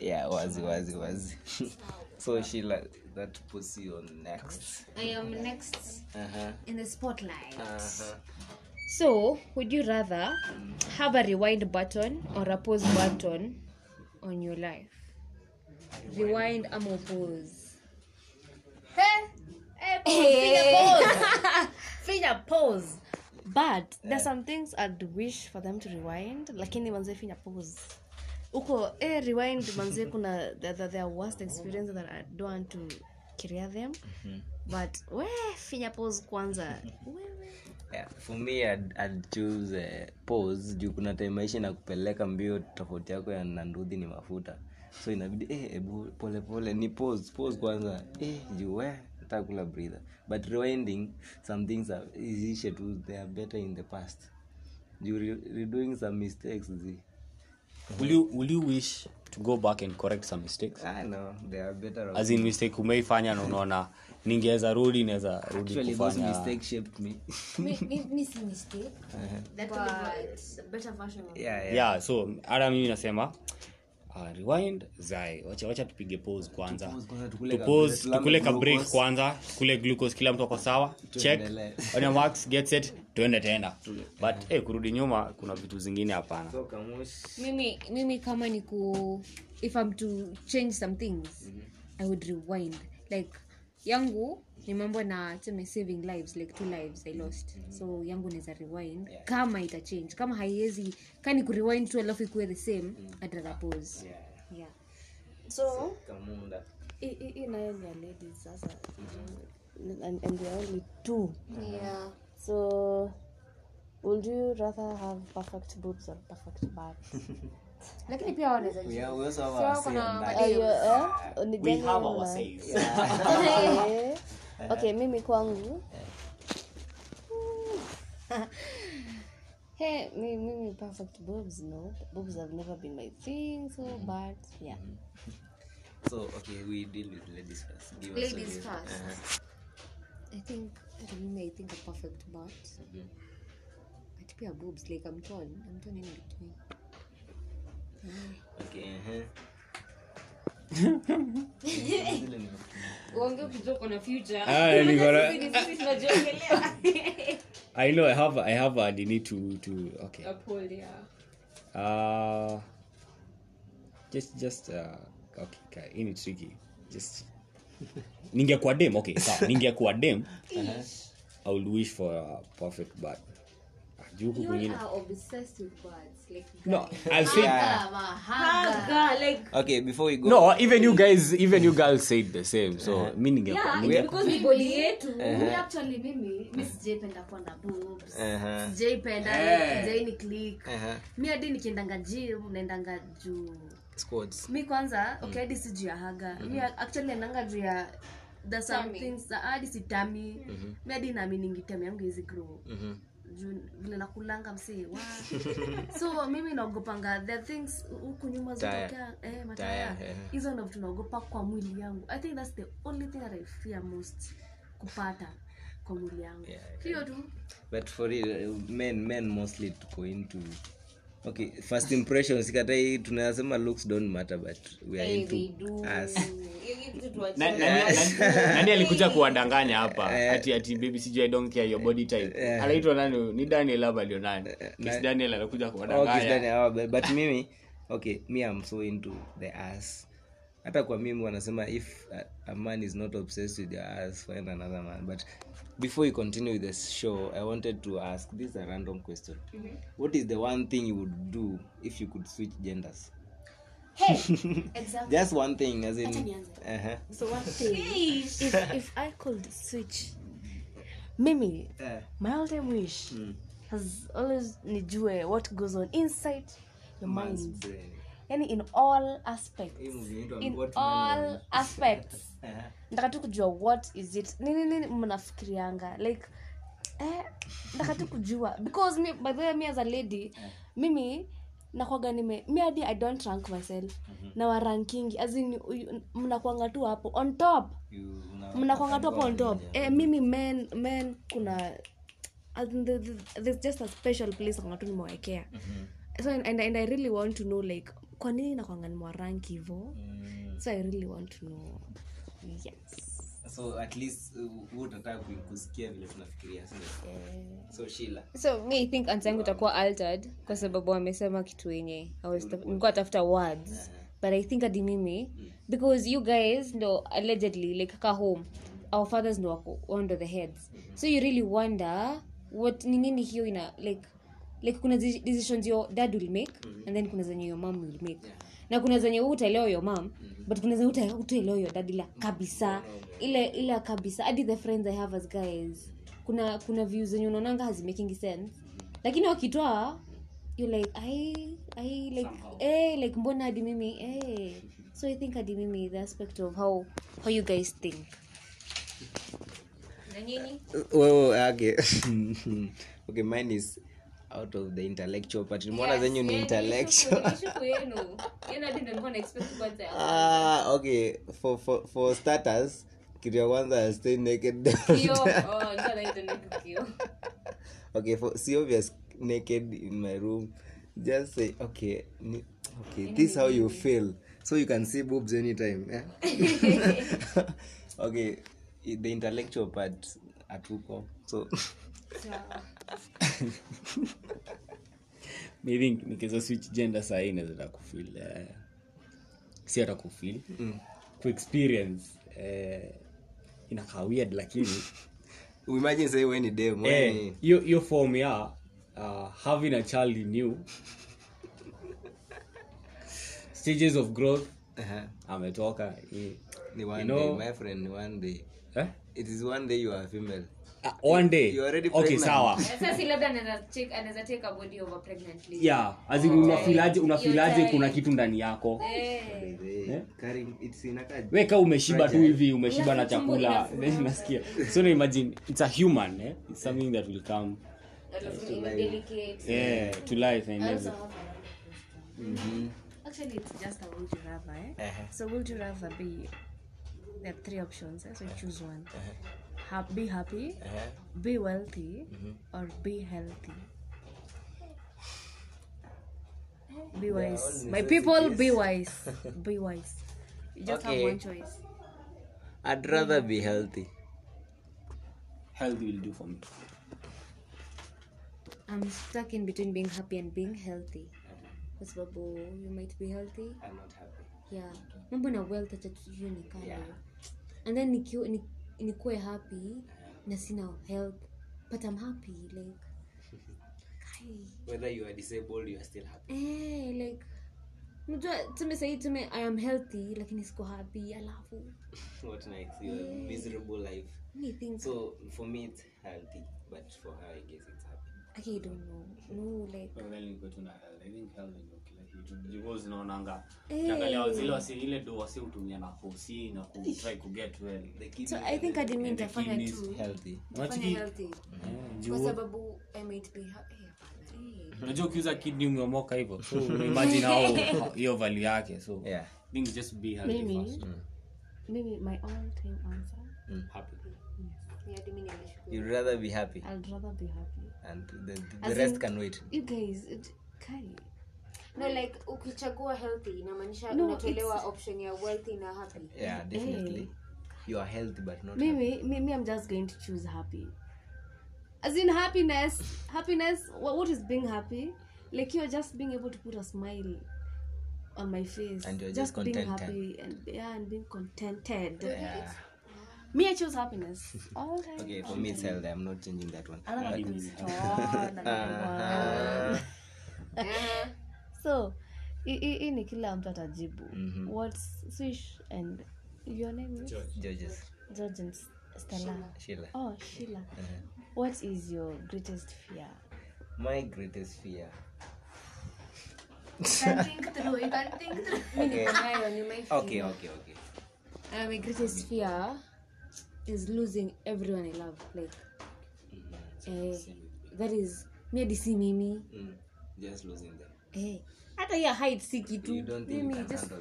B: yeah wazi wazi wazi so sheila that puts you on next
E: i am next
B: uh-huh.
E: in the spotlight
B: Uh-huh.
E: So would you rather have a rewind button or a pause button on your life? Rewind ama pause?
A: Finya pose but there's some things i'd wish for them to rewind. Lakini manze finya pose uko eh, rewind manze kuna the, the, their worst experience that i don't want to carry them. But we finya pose kwanza. Wewe.
B: For me I'd, I'd pause. Juu kuna time maisha inakupeleka mbio tofauti yako ya nandudhi ni mafuta. So inabidi eh, ebu pole pole ni pause pause kwanza. Eh, juu we takula breather. But rewinding some things are isishe tu they are better in the past. Juu re, redoing some mistakes zi.
C: Will will you wish to go back and correct some mistakes.
B: I know they are better
C: as in mistake umeifanya na unaona ningeweza rudi naweza rudi
B: actually those
C: kufanya.
B: mistakes shaped me.
E: Mistake.
A: Version
B: yeah, yeah.
C: yeah so hata mimi nasema uh, rewind zai. Wacha, wacha tupige pause kwanza.
B: Tupause tukule ka break,
C: kwanza. Tukule glucose kila mtu ako sawa. Check. On your marks get set. Tuende tena. But eh, kurudi nyuma kuna vitu zingine hapana.
B: So,
E: mimi mimi kama ni ku if i'm to change some things i would rewind. Like yangu ni mambo na tuseme saving lives like two lives i lost. So yangu naweza rewind. Kama ita change kama haiwezi kani kurewind tu alafu ikuwe the same I'd rather pause. Yeah.
A: so
B: Kamunda.
A: hii- nayo ni ya ladies sasa. And, and are only two.
E: Yeah.
A: so would you rather have perfect boobs or perfect butts
E: lakini pia wanaweza
A: Eh, okay mimi kwangu. Hey mi- mimi perfect boobs no. Boobs have never been my thing so but yeah.
B: So, okay, we deal with ladies first. Give
E: Ladies first.
B: Uh-huh.
E: i think to me i think a perfect butt. A pia boobs like I'm torn. I'm torn in between
C: i know i have i have a need to to okay.
E: Uphold yeah.
C: Uh just just uh okay ka- hii ni tricky just ningekuwa dem okay sawa ningekuwa dem. I would wish for a perfect bud Juu huku
E: you
C: kwingine.
E: are obsessed with birds like
C: no i'll say
B: okay before we go
C: no even you guys even you girls said the same so mi ningekuwa
E: yeah
C: ninge-
E: it's because ni body yetu.
A: Mi actually mimi mi sijaipenda kuwa na boobs.
B: Uh-huh.
A: sijaipenda sijai ni click.
B: Uh-huh.
A: mi hadi nikiendanga gym naendanga juu.
B: Squads
A: mi kwanza okay hadi si juu ya haga. Mi actually naendanga juu ya the some things za- hadi si tami mi hadi naaminingi tami yangu hizi grow.
B: Mhm.
A: Vile nakulanga msee wow. so mimi naogopanga the things huku nyuma zitokea eh, mataya.
B: Eh.
A: hizo ndo vitu naogopa kwa mwili yangu. I think that's the only thing that i fear most kupata kwa mwili yangu. Hiyo tu.
B: But for real men men mostly tuko into okay first impressions sikatai tunasema looks don't matter but we are into us.
C: Nani- alikuja kuwadanganya hapa? Ati ati baby sijui i don't care your body type. Anaitwa nani? Ni daniel ama ndio nani? Kiss daniel anakuja
B: Oh,
C: kuwadanganya.
B: Daniel, oh, but, but mimi okay me i'm so into the ass hata kwa mimi wanasema if a, man is not obsessed with your ass find another man but before you continue with the show i wanted to ask this is a random question mm-hmm. what is the one thing you would do if you could switch genders Hey,
A: exactly
B: just one thing as in uh-huh.
A: so one thing if, if i could switch mimi
B: uh,
A: my all time wish mm. has always nijue what goes on inside your
B: mind's
A: mind
B: brain.
A: Yani in all aspects. In all aspects.
B: Uh-huh.
A: nataka tu kujua what is it. Nini nini mnafikirianga? Like eh, nataka tu kujua. Because me, by the way me as a lady mimi nakwaga nime mi hadi i don't rank myself. Na warankingi azin mnakwanga tu hapo on top. Mnakwanga tu hapo on top. eh, mimi men men kuna there's just a special place angatu nimewekea. Mm-hmm. so and, and, and i really want to know like kwa nini nakwanga nimewarank hivo? So i really want to know. Yes.
B: So at least uh, utataka kusikia vile tunafikiria sindio? so shila
E: so mi i think ansa yangu itakuwa altered kwa sababu amesema kitu yenye I was taf- nilikuwa tafuta words but i think hadi mimi because you guys ndo allegedly like ka home our fathers ndo wako under the heads. So you really wonder what ni nini hiyo ina like like kuna deci- decisions your dad will make and then kuna zenye your mom will make. Na kuna zenye utaelewa your mom but kuna zenye utaelewa your dad ila kabisa. Ile ile kabisa. Hadi the friends i have as guys kuna kuna views zenye unaonanga hazimaking sense. Lakini wakitoa you like i i like eh like mbona hadi mimi eh. So i think hadi mimi the aspect of how how you guys think. Na
B: Wewe, okay okay mine is out of the intellectual part nimeona zenyu ni intellectual. ah okay. For for for starters kitu ya kwanza stay naked.
E: Oh,
B: okay for see obvious naked in my room. Just say okay ni, okay this how you feel. So you can see boobs anytime yeah? okay the intellectual part atuko. So
C: maybe nikiza switch gender sahii inaweza kufil uh, si hata kufil mm. kuexperience uh, inakaa weird lakini
B: imagine say when ni dem
C: eh, hiyo hiyo form ya uh, having a child in you stages of growth
B: uh-huh.
C: ametoka eh,
B: ni one
C: You know-
B: day my friend one day
C: eh?
B: it is one day you are female
C: uh, one day
B: You already
C: okay sawa
E: Sasa si labda anaweza take a body over pregnantly.
C: yeah azin unafilaje unafilaje kuna kitu ndani yako
E: Eh.
B: Eh,
C: weka umeshiba tu hivi umeshiba na chakula then unasikia so na imagine it's a human eh? it's something that will come
E: Alafu ni delicate.
C: yeah, to life and everything.
A: have another. Actually, it's just a would you eh?
B: Uh-huh.
A: So would you be? There are three options, eh? so you choose one. Ha- be happy,
B: uh-huh.
A: be wealthy, or be healthy. be
B: all
A: wise my people be wise. Be wise. You just
B: Okay.
A: have one choice.
B: I'd rather be healthy.
C: Healthy will do for me.
E: I'm stuck in between being happy and being healthy. Kwa sababu you might be healthy.
B: I'm not happy.
E: Yeah. Mambo na wealth acha tujue ni kale
B: Yeah.
E: and then nikiwa- ni- nikuwe happy na sina help but i'm happy like
B: whether you are disabled you are still happy.
E: Eh like unajua tume sahii tume i am healthy lakini siko happy alafu
B: what next? Your miserable life.
E: Me think
B: so for me it's healthy but for her i guess it's happy.
E: I don't know. No like
C: zinaonanga. Zile ile do wasi hutumia na hosi na kutry kuget well.
B: The kidney
E: so i think hadi mi nitafanya tu.
B: healthy.
E: Nitafanya
C: Unachiki-
E: healthy.
C: Juu-
E: kwa sababu i might be ha- hapana, eh.
C: unajua ukiuza kidney umeomoka hivyo so imagine how hiyo value yake so.
B: Yeah.
C: Things just be healthy
A: Mimi?
C: first.
A: Maybe my all time answer.
C: Happy.
E: Yeah, hadi mi nimeshukuru.
B: you'd rather be happy.
A: I'd rather be happy.
B: And the, the, the
A: As
B: rest
A: in-
B: can wait.
A: you guys it, kai
E: no like ukichagua healthy inamaanisha
A: No,
E: unatolewa option ya wealthy na happy
B: yeah definitely you are healthy but not happy.
A: Mimi, me, me, I'm just going to choose happy. As in happiness, happiness. What, what is being happy? Like you're just being able to put a smile on my face,
B: And you're just
A: being
B: contented.
A: happy and yeah, and being contented.
B: yeah
A: Me, I chose happiness. All time.
B: okay for me it's healthy i'm not changing that one
A: Another store, another one. so hii- hii hii ni kila mtu atajibu. What's swish and your name is?
B: Georges
A: george and stella.
B: Sheila
A: oh sheila what is your greatest fear?
B: My greatest fear.
E: My fear.
B: okay okay okay.
E: Uh, my greatest fear is losing everyone I love. Like, eh, that is me DC mimi.
B: mm. just losing them
E: hata hiya height si kitu.
B: you don't think you
E: Mimi just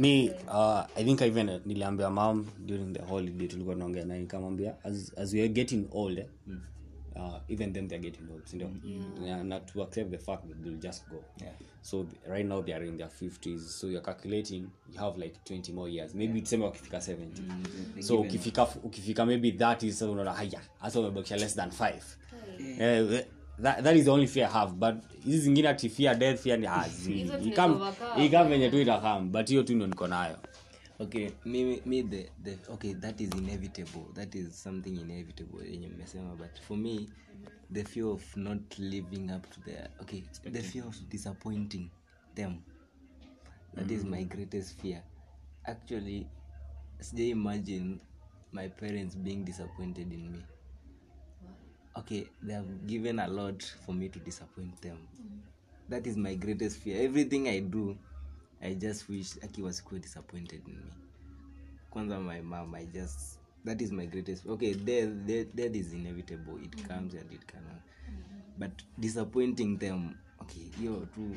C: mi uh, i think even uh, niliambia mam during the holiday tulikuwa naongea na nikamwambia as, as we are getting old eh, uh, even them they're getting old sindio yeah. na to accept the fact that they'll just go.
B: Yeah.
C: so th- right now they are in their 50s so you're calculating you have like 20 more years. Maybe tuseme wakifika 70 so ukifika ukifika maybe 30 sasa unaona haya hasa umebakisha less than 5 Eh, that, that is the only fear I have but hizi zingine ati fear death fear ni hazi ikam venye tu itakam but hiyo tu ndo niko nayo.
B: Okay me, me the, the okay that is inevitable. That is something inevitable yenye mmesema but for me the fear of not living up to their okay the fear of disappointing them. That is my greatest fear. Actually sijai imagine my parents being disappointed in me okay they have given a lot for me to disappoint them. That is my greatest fear. Everything i do i just wish aki wasikuwe disappointed in me. Kwanza my mom i just that is my greatest okay death, death, death is inevitable. It comes and it cannot. But disappointing them okay hiyo tu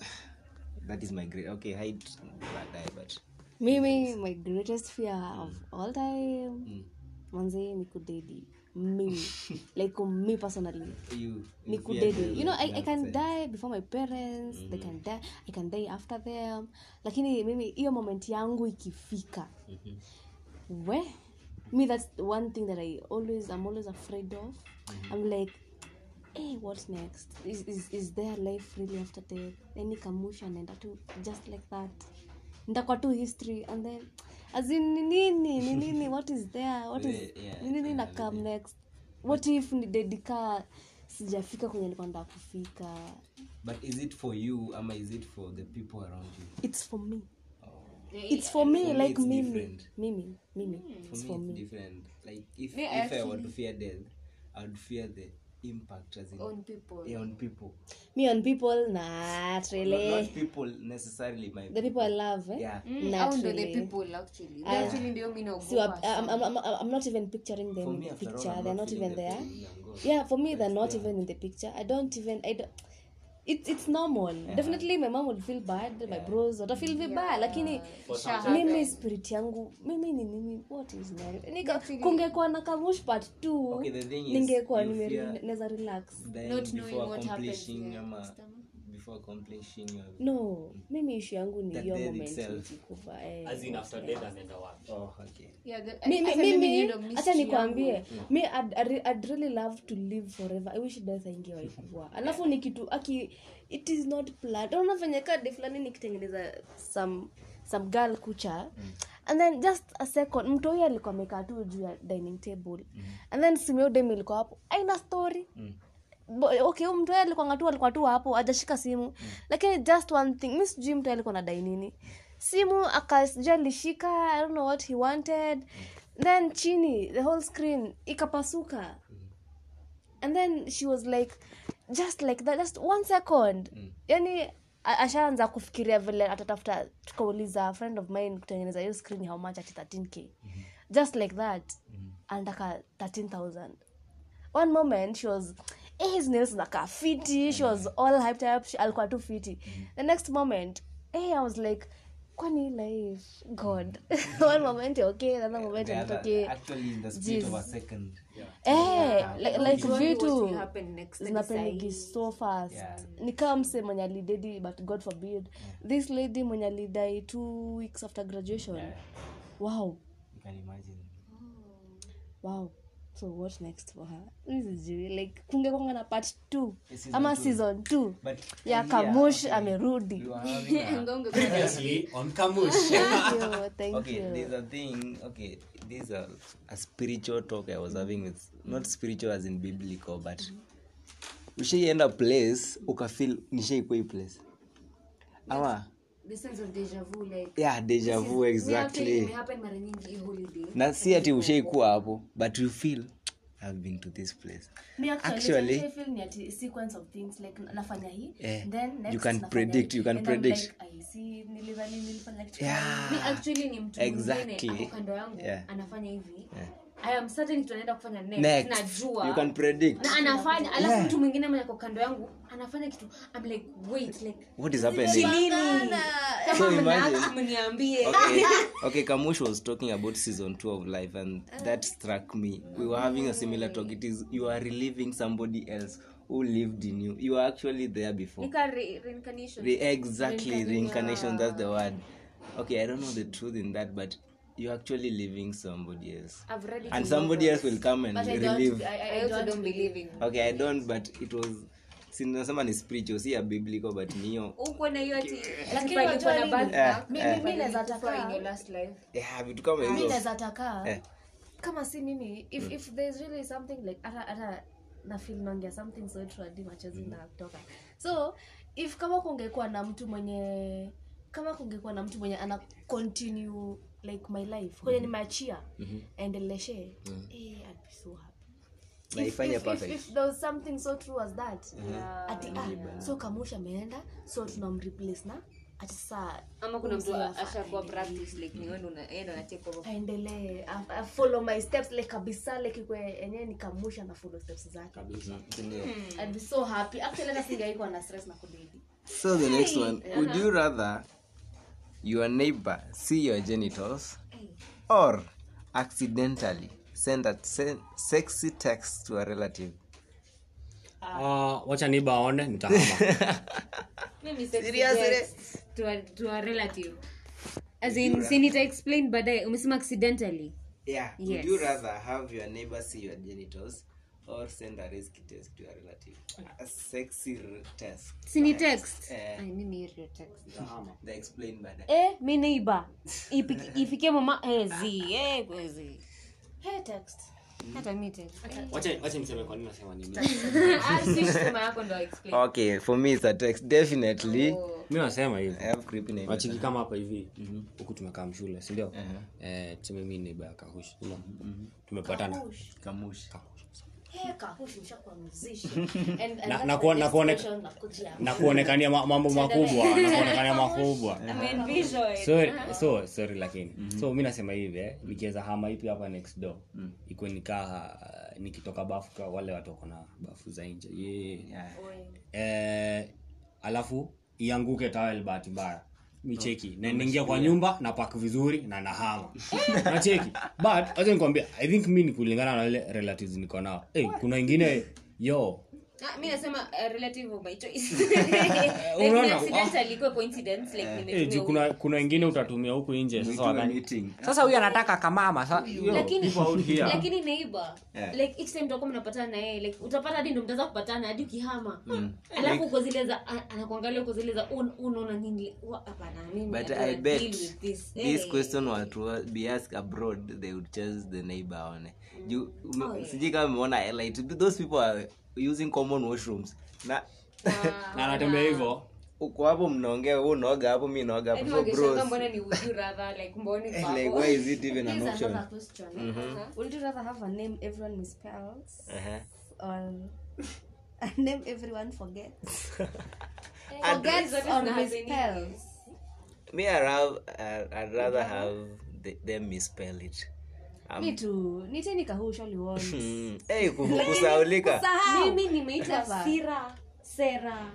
B: that is my great okay height baadaye but
A: mimi my greatest fear of all time manzee ni kudedi mimi like me personally
B: you
A: me
B: could
A: kudedi
B: the
A: you know I, I can
B: sense.
A: die before my parents. They can die i can die after them. Lakini mimi hiyo moment yangu ikifika we me that's one thing that i always i'm always afraid of. I'm like hey what next? Is, is, is there life really after death? Any kamusha naenda tu just like that. Ndakwa tu history and then as in ni nini? Ni nini? What is there? What is
B: Yeah, yeah,
A: ni nini na come next? What if ni dedika sijafika kwenye nilikuwa nataka kufika?
B: But is it for you ama is it for the people around you?
A: It's for me. It's for me
B: For me,
A: like
B: it's
A: mimi.
B: different.
A: mimi mimi.
B: For
A: it's
B: me
A: for
B: it's
A: me.
B: different. Like if,
E: Me,
B: if i were to fear death i would fear the impact as in
E: on people.
B: yeah, on people
A: me on people not
B: not,
A: really
B: not people necessarily my
A: the people i love eh?
B: yeah
A: not
E: Au the people actually. They actually ndio mi
A: See, I'm. I'm, I'm, I'm, I'm not even picturing them
B: for
A: in
B: me
A: the
B: all
A: They're
B: not
A: even there. Yeah, for me, they're not even in the picture. I don't even. I don't. It's it's normal. Definitely, my mom would feel bad. My bros watafeel vibaya yeah. Lakini mimi spirit yangu mimi ni nini? What is kungekuwa na kamush part t
B: Okay,
A: ningekuwa
B: you
A: nime
B: fear-
A: naweza relax.
E: Not knowing what happens, yeah.
B: ama before accomplishing your
A: no mimi issue yangu ni
B: The
A: hiyo moment
B: itself.
A: eh,
C: As in after death anaenda wapi?
B: Oh okay.
A: Yeah, the-
E: Mi- mi-
A: hata mimi
E: mimi
A: hiyo ndo
E: hacha
A: mystery
E: nikwambie.
A: mi I'd, really love to live forever. I wish death aingewahi waikuwa alafu ni kitu aki it is not planned. Unafanya kadi fulani nikitengeneza some some girl kucha and then just a second mtu huyo alikuwa amekaa tu juu ya dining table. And then simu dem ilikuwa hapo. Aina story. Bo- okay huyu mtu alikuwa tu alikuwa tu hapo ajashika simu. Lakini just one thing mi sijui mtu alikuwa nadai nini? Simu akasijui alishika i don't know what he wanted. Then chini the whole screen ikapasuka. And then she was like just like that just one second. Yani ashaanza kufikiria vile atatafuta tukauliza friend of mine kutengeneza hiyo screen how much ati 13k just like that. Anataka 13000 one moment she was eh, his nails zinakaa fiti. She was all hyped up. She, alikuwa tu fiti. The next moment eh, i was like kwani life? God. One moment you're okay another moment you're not okay.
B: actually in the split of a second.
A: Eh, like, like
E: What
A: vitu zinapenigi so fast.
B: Yeah.
A: ni kama mse mwenye alidedi but god forbid. This lady mwenye alidai two weeks after graduation. Wow.
B: You can imagine.
A: Wow so what next for her? Sijui like kungekwanga na part t
B: Season
A: ama
B: two.
A: season
B: t
A: ya kamush amerudi.
B: You are having a,
C: Previously on Kamush.
A: thank you thank
B: okay there's a thing okay this is a, a spiritual talk i was having with not spiritual as in biblical but ushaienda place ukafil nishaikuwa hii place. Ama
E: The sense of deja vu, like,
B: yeah deja vu exactly na si ati ushaikuwa hapo but you feel i've been to this place
A: Me actually,
B: Actually-
A: feel ni ati sequence of things like nafanya hii
B: Eh,
A: then next
B: you can predict,
A: hii,
B: you can
A: and I'm
B: predict.
A: like, I see, nilidhani nilifanya kitu
B: Yeah.
E: Mi actually ni mtu
B: Exactly.
E: mwingine kando yangu
B: Yeah.
E: anafanya hivi i am certain kitu anaenda kufanya next,
B: next.
E: Najua.
B: You can predict.
E: Na anafanya alafu mtu mwingine mwenye kando yangu anafanya kitu. I'm like wait like
B: what is happening?
E: Chilini
B: So
E: kama
B: imagine-
E: mnaaka mniambie.
B: Okay. Okay kamush was talking about season two of life and that struck me. We were having a similar talk. It is you are reliving somebody else who lived in you. You were actually there before.
E: Nika re- reincarnation.
B: Re- exactly reincarnation that's the word. Okay i don't know the truth in that but you're actually leaving somebody else.
E: I've read it
B: and somebody else will come and
A: But I don't- I- I-
E: also
A: don't
E: don't believe in
B: okay i don't but it was sinasema ni spiritual si ya biblical but niyo
E: uko na hiyo ati
A: Lakini
E: na birthmark,
B: eh.
A: mi- mi naweza taka-
E: in your last life.
B: yeah vitu kama
A: naweza taka.
B: Eh.
A: kama si mimi if, if there's really something like ata ata na feel naongea something so true hadi machozi na kutoka so if kama kungekuwa na mtu mwenye kama kungekuwa na mtu mwenye ana continue like my life kwenye nimeachia aendeleshe. Eh, I'd be so happy.
B: Na
A: If- if- if- if there was something so true as that ati ah, so kamusha ameenda so tunamreplace na ati saa
E: ama kuna mtu ashakuwa practice like ni wewe ndo una- yeye ndo ana take over.
A: Aendelee a- a- follow my steps like kabisa like ikwe enyewe nikamusha na follow steps zake.
B: Ndio.
A: I'd be so happy. Actually hata singaikuwa na stress na kudedi
B: So the next one, would you rather your neighbor see your genitals or accidentally send a se- sexy text to a relative?
C: uh, wacha niba aone nitahama
E: Mimi sexy text to a, to a relative as in si nita baadaye umesema accidentally
B: Yeah.
E: Yes.
B: Would you rather have your neighbor see your genitals or send a risky test to a relative? A sexy
E: test. Sini text?
B: Eh.
E: Ay, mimi hiyo text.
B: They explain better.
A: eh mi neighbor.
E: Ifikie mama hezi eh kwezi
A: hey text.
E: Hata mi text.
C: Wacha wacha niseme kwa nini nasema nini
E: si sema yako ndo explain.
B: Okay, for me it's a text. Definitely.
C: mi nasema hivi.
B: I have creepy neighbors.
C: wachiki kama hapa hivi huku tumekaa mshule sindio eh, tuseme mi neiba ya kahush. Sindio tumepatana.
B: Kamush.
A: Musician and, and
C: Na- na kuone- na kuone- na kuonekania mambo makubwa na kuonekania makubwa. So sorry lakini. So mi nasema hivi eh, nikiweza hama ipi hapa next door ikuwe nikaa uh, nikitoka bafu kwa wale watu wako na bafu za nje. Yeah. eh, alafu ianguke tawel bahati mbaya micheki na niingia kwa nyumba na pak vizuri na nahama. Nacheki but acha nikwambia i think mi ni kulingana na wale relatives niko nao. Hey, kuna ingine yo
E: Ah, mi nasema uh, relative of my choice. Like ni accidental ikuwe coincidence like
C: Eh,
E: nimetumia
C: kuna kuna wengine utatumia huku nje sasa wadhani sasa huyu anataka kamama sa- yo,
E: lakini
C: people out here.
E: lakini neighbor.
B: Yeah.
E: like each time utakuwa mnapatana na yeye like utapata hadi ndo mtaanza kupatana hadi ukihama. Alafu uko zile za a- anakuangalia uko zile za "Un- unaona nini? Wa- hapana mimi
B: But
E: I
B: I
E: cannot
B: bet
E: deal with this.
B: this
E: Eh.
B: question were to be asked abroad, they would choose the neighbor one. You, sijui kama umeona like those people are using common washrooms. Na
C: na anatembea hivyo
B: uko hapo mnaongea, wewe unaoga hapo, mimi naoga hapo.
E: Hadi
B: So bros,
E: mbona ni would you rather like mbona
B: like why is it even an option?
A: another question. Would you rather have a name everyone misspells
B: Uh-huh.
A: or a name everyone forgets?
E: I'd
A: Forgets
E: rather
A: or
E: have
A: misspells?
B: Me, I'd, have, uh, I'd rather have the, them misspell it.
A: Me too. Niteni kahushali once.
B: hey, kusaulika.
E: Mimi nimeita
A: Never.
E: sera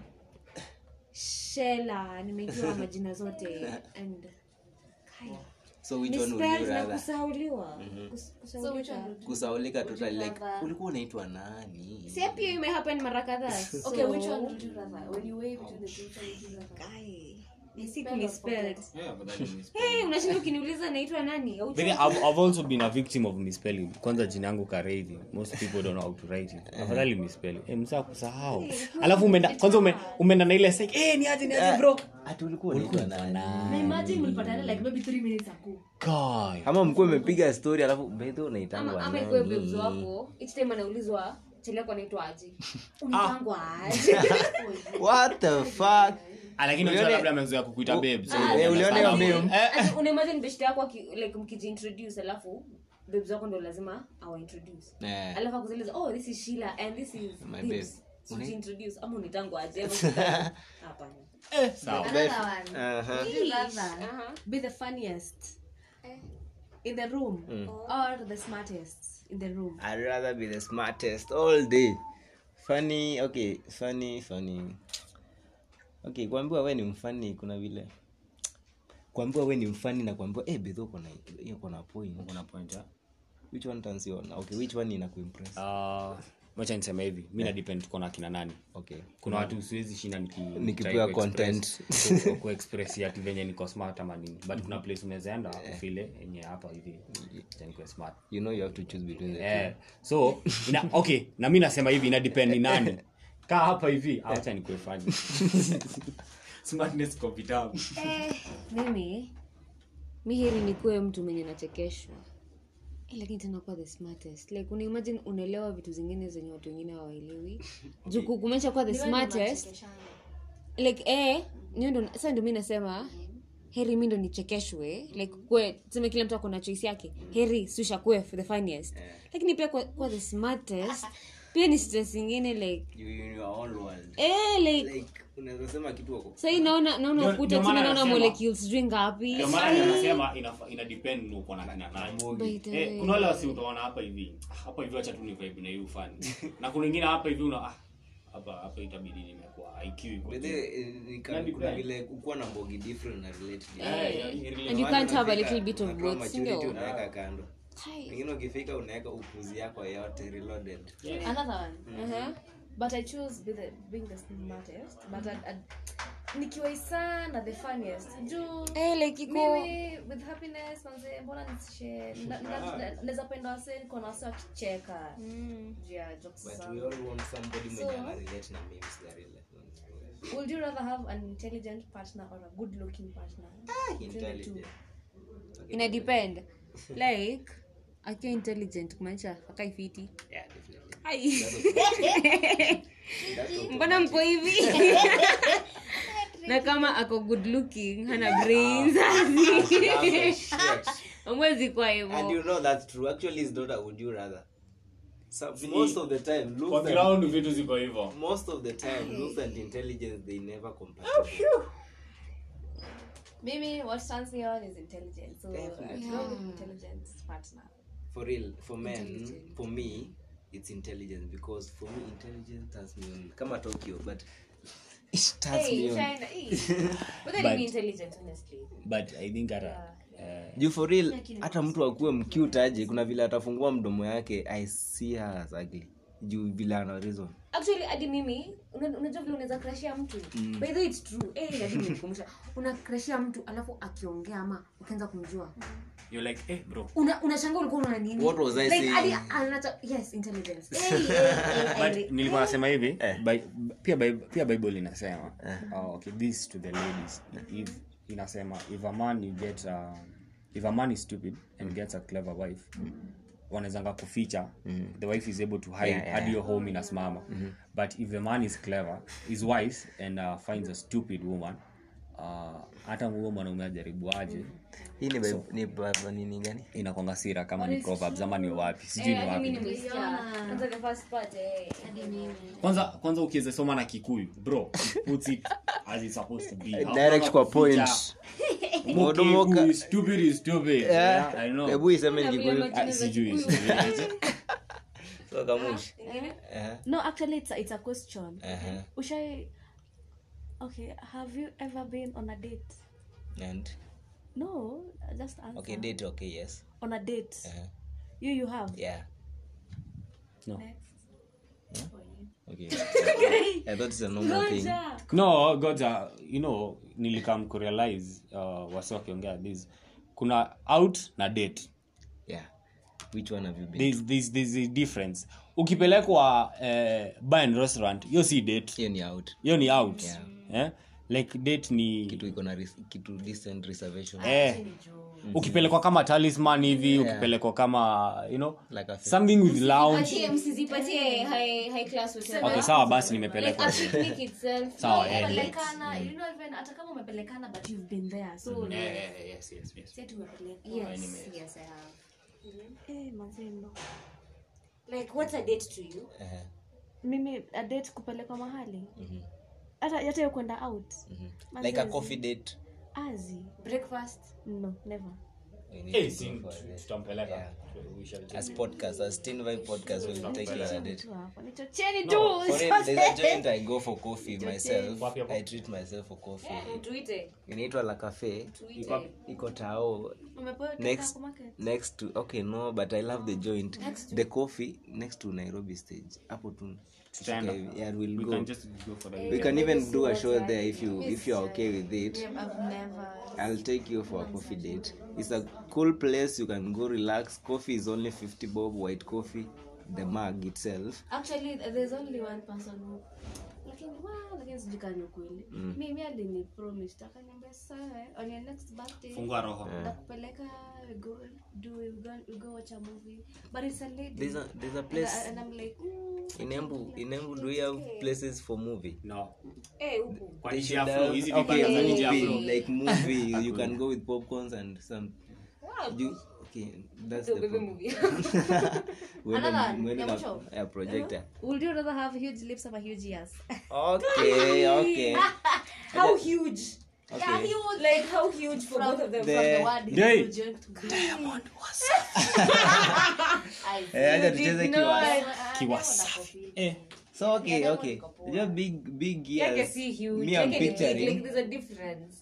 E: shela nimejua majina zote and
B: So which one would you rather?
E: kusauliwa Kus-
A: So which one
E: kusaulika
A: would you
B: Kusaulika totally like ulikuwa unaitwa nani?
E: si pia imehappen mara kadhaa
A: Okay, which one would you rather? When you weigh between the two, which one would you rather?
E: unashinda ukiniuliza naitwa nani?
C: Maybe I've, I've also been a victim of misspelling. Kwanza jina yangu kareithi most people don't know how to write it. Afadhali misspelling. Eh msaa kusahau alafu umeenda kwanza ume, umeenda na ile ni aje ni aje bro?
B: Ama mkuwa imepiga alafu bedho
E: each time anaulizwa aje? Unaitangwa aje?
B: What the fuck
C: lakini unajua labda amezoea kukuita babe so
B: Eh, hiyo meme?
E: Ati unaimagine beshte yako like mkijiintroduce alafu babes wako ndo lazima awaintroduce
B: Eh.
E: alafu akuzeleza oh this is shila and this is
B: My babe.
E: Ujiintroduce, ama unitangwa aje ama sita-
C: sawa
A: Another one.
B: Aha.
A: Would you rather
E: Aha.
A: be the funniest in the room or the smartest in the room?
B: I'd rather be the smartest all day. Funny, okay, funny, funny. Okay, kuambiwa we ni mfani kuna vile kuambiwa we ni mfani na kuambiwa eh bedho uko na hiyo uko na point, uko point. Which one turns? Okay, which one inakuimpress?
C: uh, wacha niseme hivi mi yeah. nadepend kona kina nani
B: Okay.
C: kuna watu siwezi shinda
B: Nikipewa content.
C: kuexpress- ati venye niko smart ama nini but kuna place unaweza enda ufile enye hapa hivi smart
B: You know you have to choose between the
C: eh, so ina, okay na mi nasema hivi ina depend ni nani kaa hapa hivi. Acha nikuwe smartness kwa vitabu.
E: Eh, mimi mi heri nikuwe mtu mwenye nachekeshwa Eh, lakini tenakuwa the smartest. Like unaimagine unaelewa vitu zingine zenye watu wengine hawaelewi. Juu kumesha kuwa the smartest. like eh niyo ndo sasa ndo mi nasema heri mi ndo nichekeshwe. Like kwe tuseme kila mtu ako na choice yake. Heri sushakue for the funniest. Lakini pia kuwa the smartest pia ni stress ingine like
B: You in your own world.
E: eh like
B: Like unaweza kitu wako.
E: sahii naona naona ukuta tena naona molecules sijui ngapi
C: ndio ina, ina depend uko na kina nani. Eh, kuna wale wasi utaona hapa hivi. Ah, hapa hivi acha tu ni vibe na hiyo fani na kuna wengine hapa hivi una ah, hapa hapa itabidi nimekuwa IQ iko
B: But
C: juu.
B: then, ni ka-
C: Nani
B: kuna
C: kuna-
B: vile kukuwa na mbogi different na relate
C: ya- ya-
E: and you can't have a little bit of both
B: maturity unaweka kando
E: Hai.
B: ukifika unaweka upuzi yako yote reloaded
A: Another one.
E: Uh-huh.
A: But I choose be the, being the smartest. But I'd, I'd, nikiwa sana the funniest. Juu
E: hey, like iko
A: mimi with happiness manze mbona nisishe na- na- na- naweza penda wase niko na wase wakicheka juu ya jokes
B: but we all want somebody mwenye ana relate na memes za relate
A: Would you rather have an intelligent partner or a good looking partner? ah,
B: intelligent.
E: Okay, ina depend like akiwa intelligent kumaanisha akaifiti
B: yeah
E: mbona mpo hivi? Na kama ako good looking hana brains. Amwezi kwa
B: and you
E: hivo
B: know that's true. Actually it's not a would you rather? So, most of the time
C: kwa ground vitu ziko hivyo.
B: most of the time looks and intelligence they never compare.
A: Mimi, what stands me on is intelligence. So
B: Definitely.
A: Go with partner.
B: For real for men for me it's intelligence because for me intelligence turns me on kama tokyo but it turns me on.
C: But-
E: intelligent honestly.
C: but i think hata eh,
B: juu for real hata mtu akuwe mcute aje kuna vile atafungua mdomo yake i see her as ugly. Juu vile ana reason.
E: Actually hadi mimi unajua vile unaweza krashia mtu? By the way it's true. Eh hadi nilikumbusha una krashia mtu alafu akiongea ama ukianza kumjua
C: You're like, eh, bro.
E: una unashangaa ulikuwa una nini
B: What was I
E: like
B: saying?
E: anacha yes intelligence. Hey, hey, eh,
C: But
E: eh,
C: nilikuwa nasema hivi Bi- pia by, pia bible inasema oh, okay this to the ladies. If inasema if a man you get a, if a man is stupid and gets a clever wife wanawezanga kuficha the wife is able to hide
B: Yeah, yeah,
C: hadi your home inasimama. But if the man is clever is wise and uh, finds a stupid woman uh, hata huo mwanaume ajaribu aje.
B: Hii ni Bib- ni Bib- nini gani?
C: inakwanga sira kama ni proverbs ama ni wapi sijui
E: eh,
C: ni wapi
E: kwanza first part eh.
C: Kwanza kwanza ukiweza soma na kikuyu bro puts it as it's supposed to be.
B: Direct kwa point Modomoka.
C: Stupid is stupid. Yeah, I know.
B: Hebu iseme
C: Ah, sijui sijui.
B: so kamush Eh,
A: no actually it's a, it's a question.
B: Eh,
A: ushai okay have you ever been on a date?
B: And?
A: No just answer.
B: Okay date okay yes.
A: On a date?
B: Eh,
A: you you have?
B: Yeah.
C: No.
B: okay. I thought it's a normal thing.
C: No goja you know nilikam kurealize uh, wasi wakiongea this kuna out na date.
B: Yeah. Which one have you been?
C: There's, there's, there's a difference. Ukipelekwa uh, bar and restaurant hiyo si date.
B: Hiyo ni out.
C: Hiyo ni out.
B: Yeah.
C: Eh? like date ni
B: kitu iko na res- kitu decent reservation.
C: Eh, ukipelekwa kama talisman hivi ukipelekwa kama you know
B: Like a-
C: something with lounge.
E: msizipatie high high class hotel
C: okay sawa basi nimepelekwa.
E: A picnic itself.
C: Sawa
A: Pelekana, you know even hata kama umepelekana but you've been there so
C: yes, yes, yes.
A: si
E: yes yes i have.
A: Eh mazendo
E: like what's a date to you?
A: Mimi a date kupelekwa mahali hata hata hiyo kwenda out.
B: Like a coffee date.
A: Azi.
E: Breakfast?
A: No never.
C: Tutampeleka.
B: Yeah.
C: We
B: as podcast as teen vibe podcast will take you on a date
A: tu hapo nichocheni tu.
B: for real, there's a joint i go for coffee myself. I treat myself for coffee.
E: Tuite
B: inaitwa la cafe. Iko tao. Next next to okay no but i love the joint. the coffee next to nairobi stage. Hapo tu.
C: Tutaenda.
B: yeah we'll
C: We
B: go.
C: can just go for the
B: we can even do a show there if you if you're okay with it.
A: I've never
B: i'll take you for a coffee date. it's a cool place you can go relax. Coffee is only 50 bob white coffee the mug itself.
A: Actually there's only one person who lakini wow, lakini sijui kama ni ukweli mimi alini promise akaniambia sawa on your next birthday
C: fungua roho.
A: Nakupeleka we go do we go, we go watch a movie. But it's a lady.
B: There's a there's a
A: and,
B: place
A: I- and I'm like mm,
B: in embu in embu do you have places for movie?
C: No.
E: Eh upo
C: kwa flow
B: have-
C: hizi
B: okay, movie, like movie you can go with popcorns and some you okay that's the
E: baby
B: problem.
E: movie.
B: Mwende-
A: Another,
B: mwende
A: ya
B: na-
A: mwisho.
B: ya projector
A: would you rather have huge lips or huge ears.
B: Okay okay.
E: How huge?
B: Okay.
E: Like how huge for both of them
B: The-
C: Yay.
B: Eh, acha tucheze kiwa
C: kiwasafi eh.
B: so okay okay. just big big
E: yake
B: ears.
E: si huge.
B: Me i'm
E: yake ni big like
B: picturing
E: there's a difference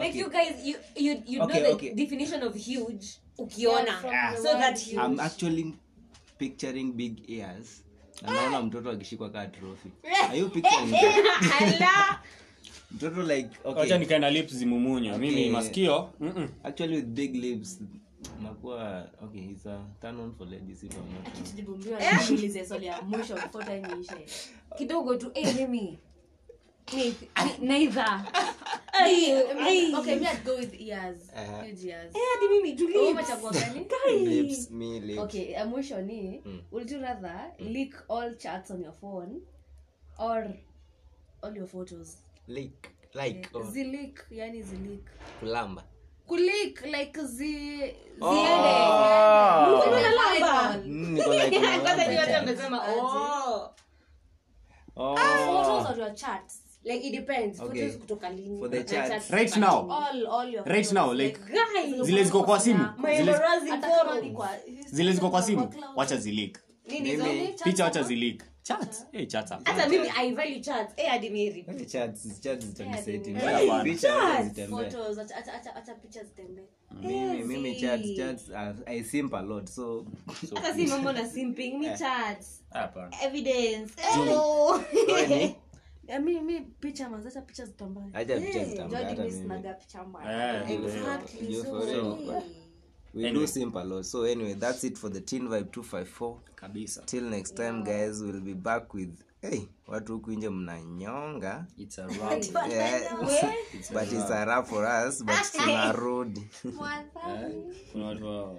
E: like
B: Okay.
E: you guys you you you
B: Okay,
E: know the
B: okay.
E: definition of huge ukiona.
A: Yeah,
E: so that huge.
B: I'm actually picturing big ears. Naona mtoto akishikwa kaa trophy. Are you picturing mtoto like okay.
C: Nikae na lips zimumunyo mimi masikio
B: actually with big lips nakuwa okay a turn on for ladies if i'm not
E: kidogo tu eh mimi Ni-
A: mwisho ni would you rather mm. leak all chats on your phone or all your photos?
B: Leak like yeah. or
A: zilik yani zilik
B: kulamba.
A: Kulik like zi
B: Oh.
A: ziende.
B: Mm, like
E: it depends.
B: Okay.
E: photos kutoka lini
B: For the chat.
C: right now.
A: All all your
C: right
A: photos.
C: now like
E: Guys,
C: zile ziko kwa simu. zile,
A: hata
C: zile ziko kwa simu. wacha zilik
E: Nini?
C: Picha wacha zilik Chat. Hey, chat hapa
E: hata mimi i value chat eh hadi Mary
B: Hey, chats- chats zitaniseti.
C: Yeah,
B: Picha
C: man.
B: hata zitembee.
A: photos acha acha acha acha picha zitembee.
B: Mimi mimi chats chats i simp a lot so
E: hata si mambo na simping mi chats.
C: Hapa
E: evidence. Hello.
A: Eh, mi mi picha mazi picha mbaya.
C: Eh,
A: exactly
B: You
A: so
B: we
C: Anyway.
B: do simp so anyway that's it for the teen vibe 254
C: kabisa.
B: Till next time guys we'll be back with hey watu huku nje mnanyonga.
C: It's a wrap.
B: yeah. but it's a rap for us but tunarudi.
C: Kuna watu wa-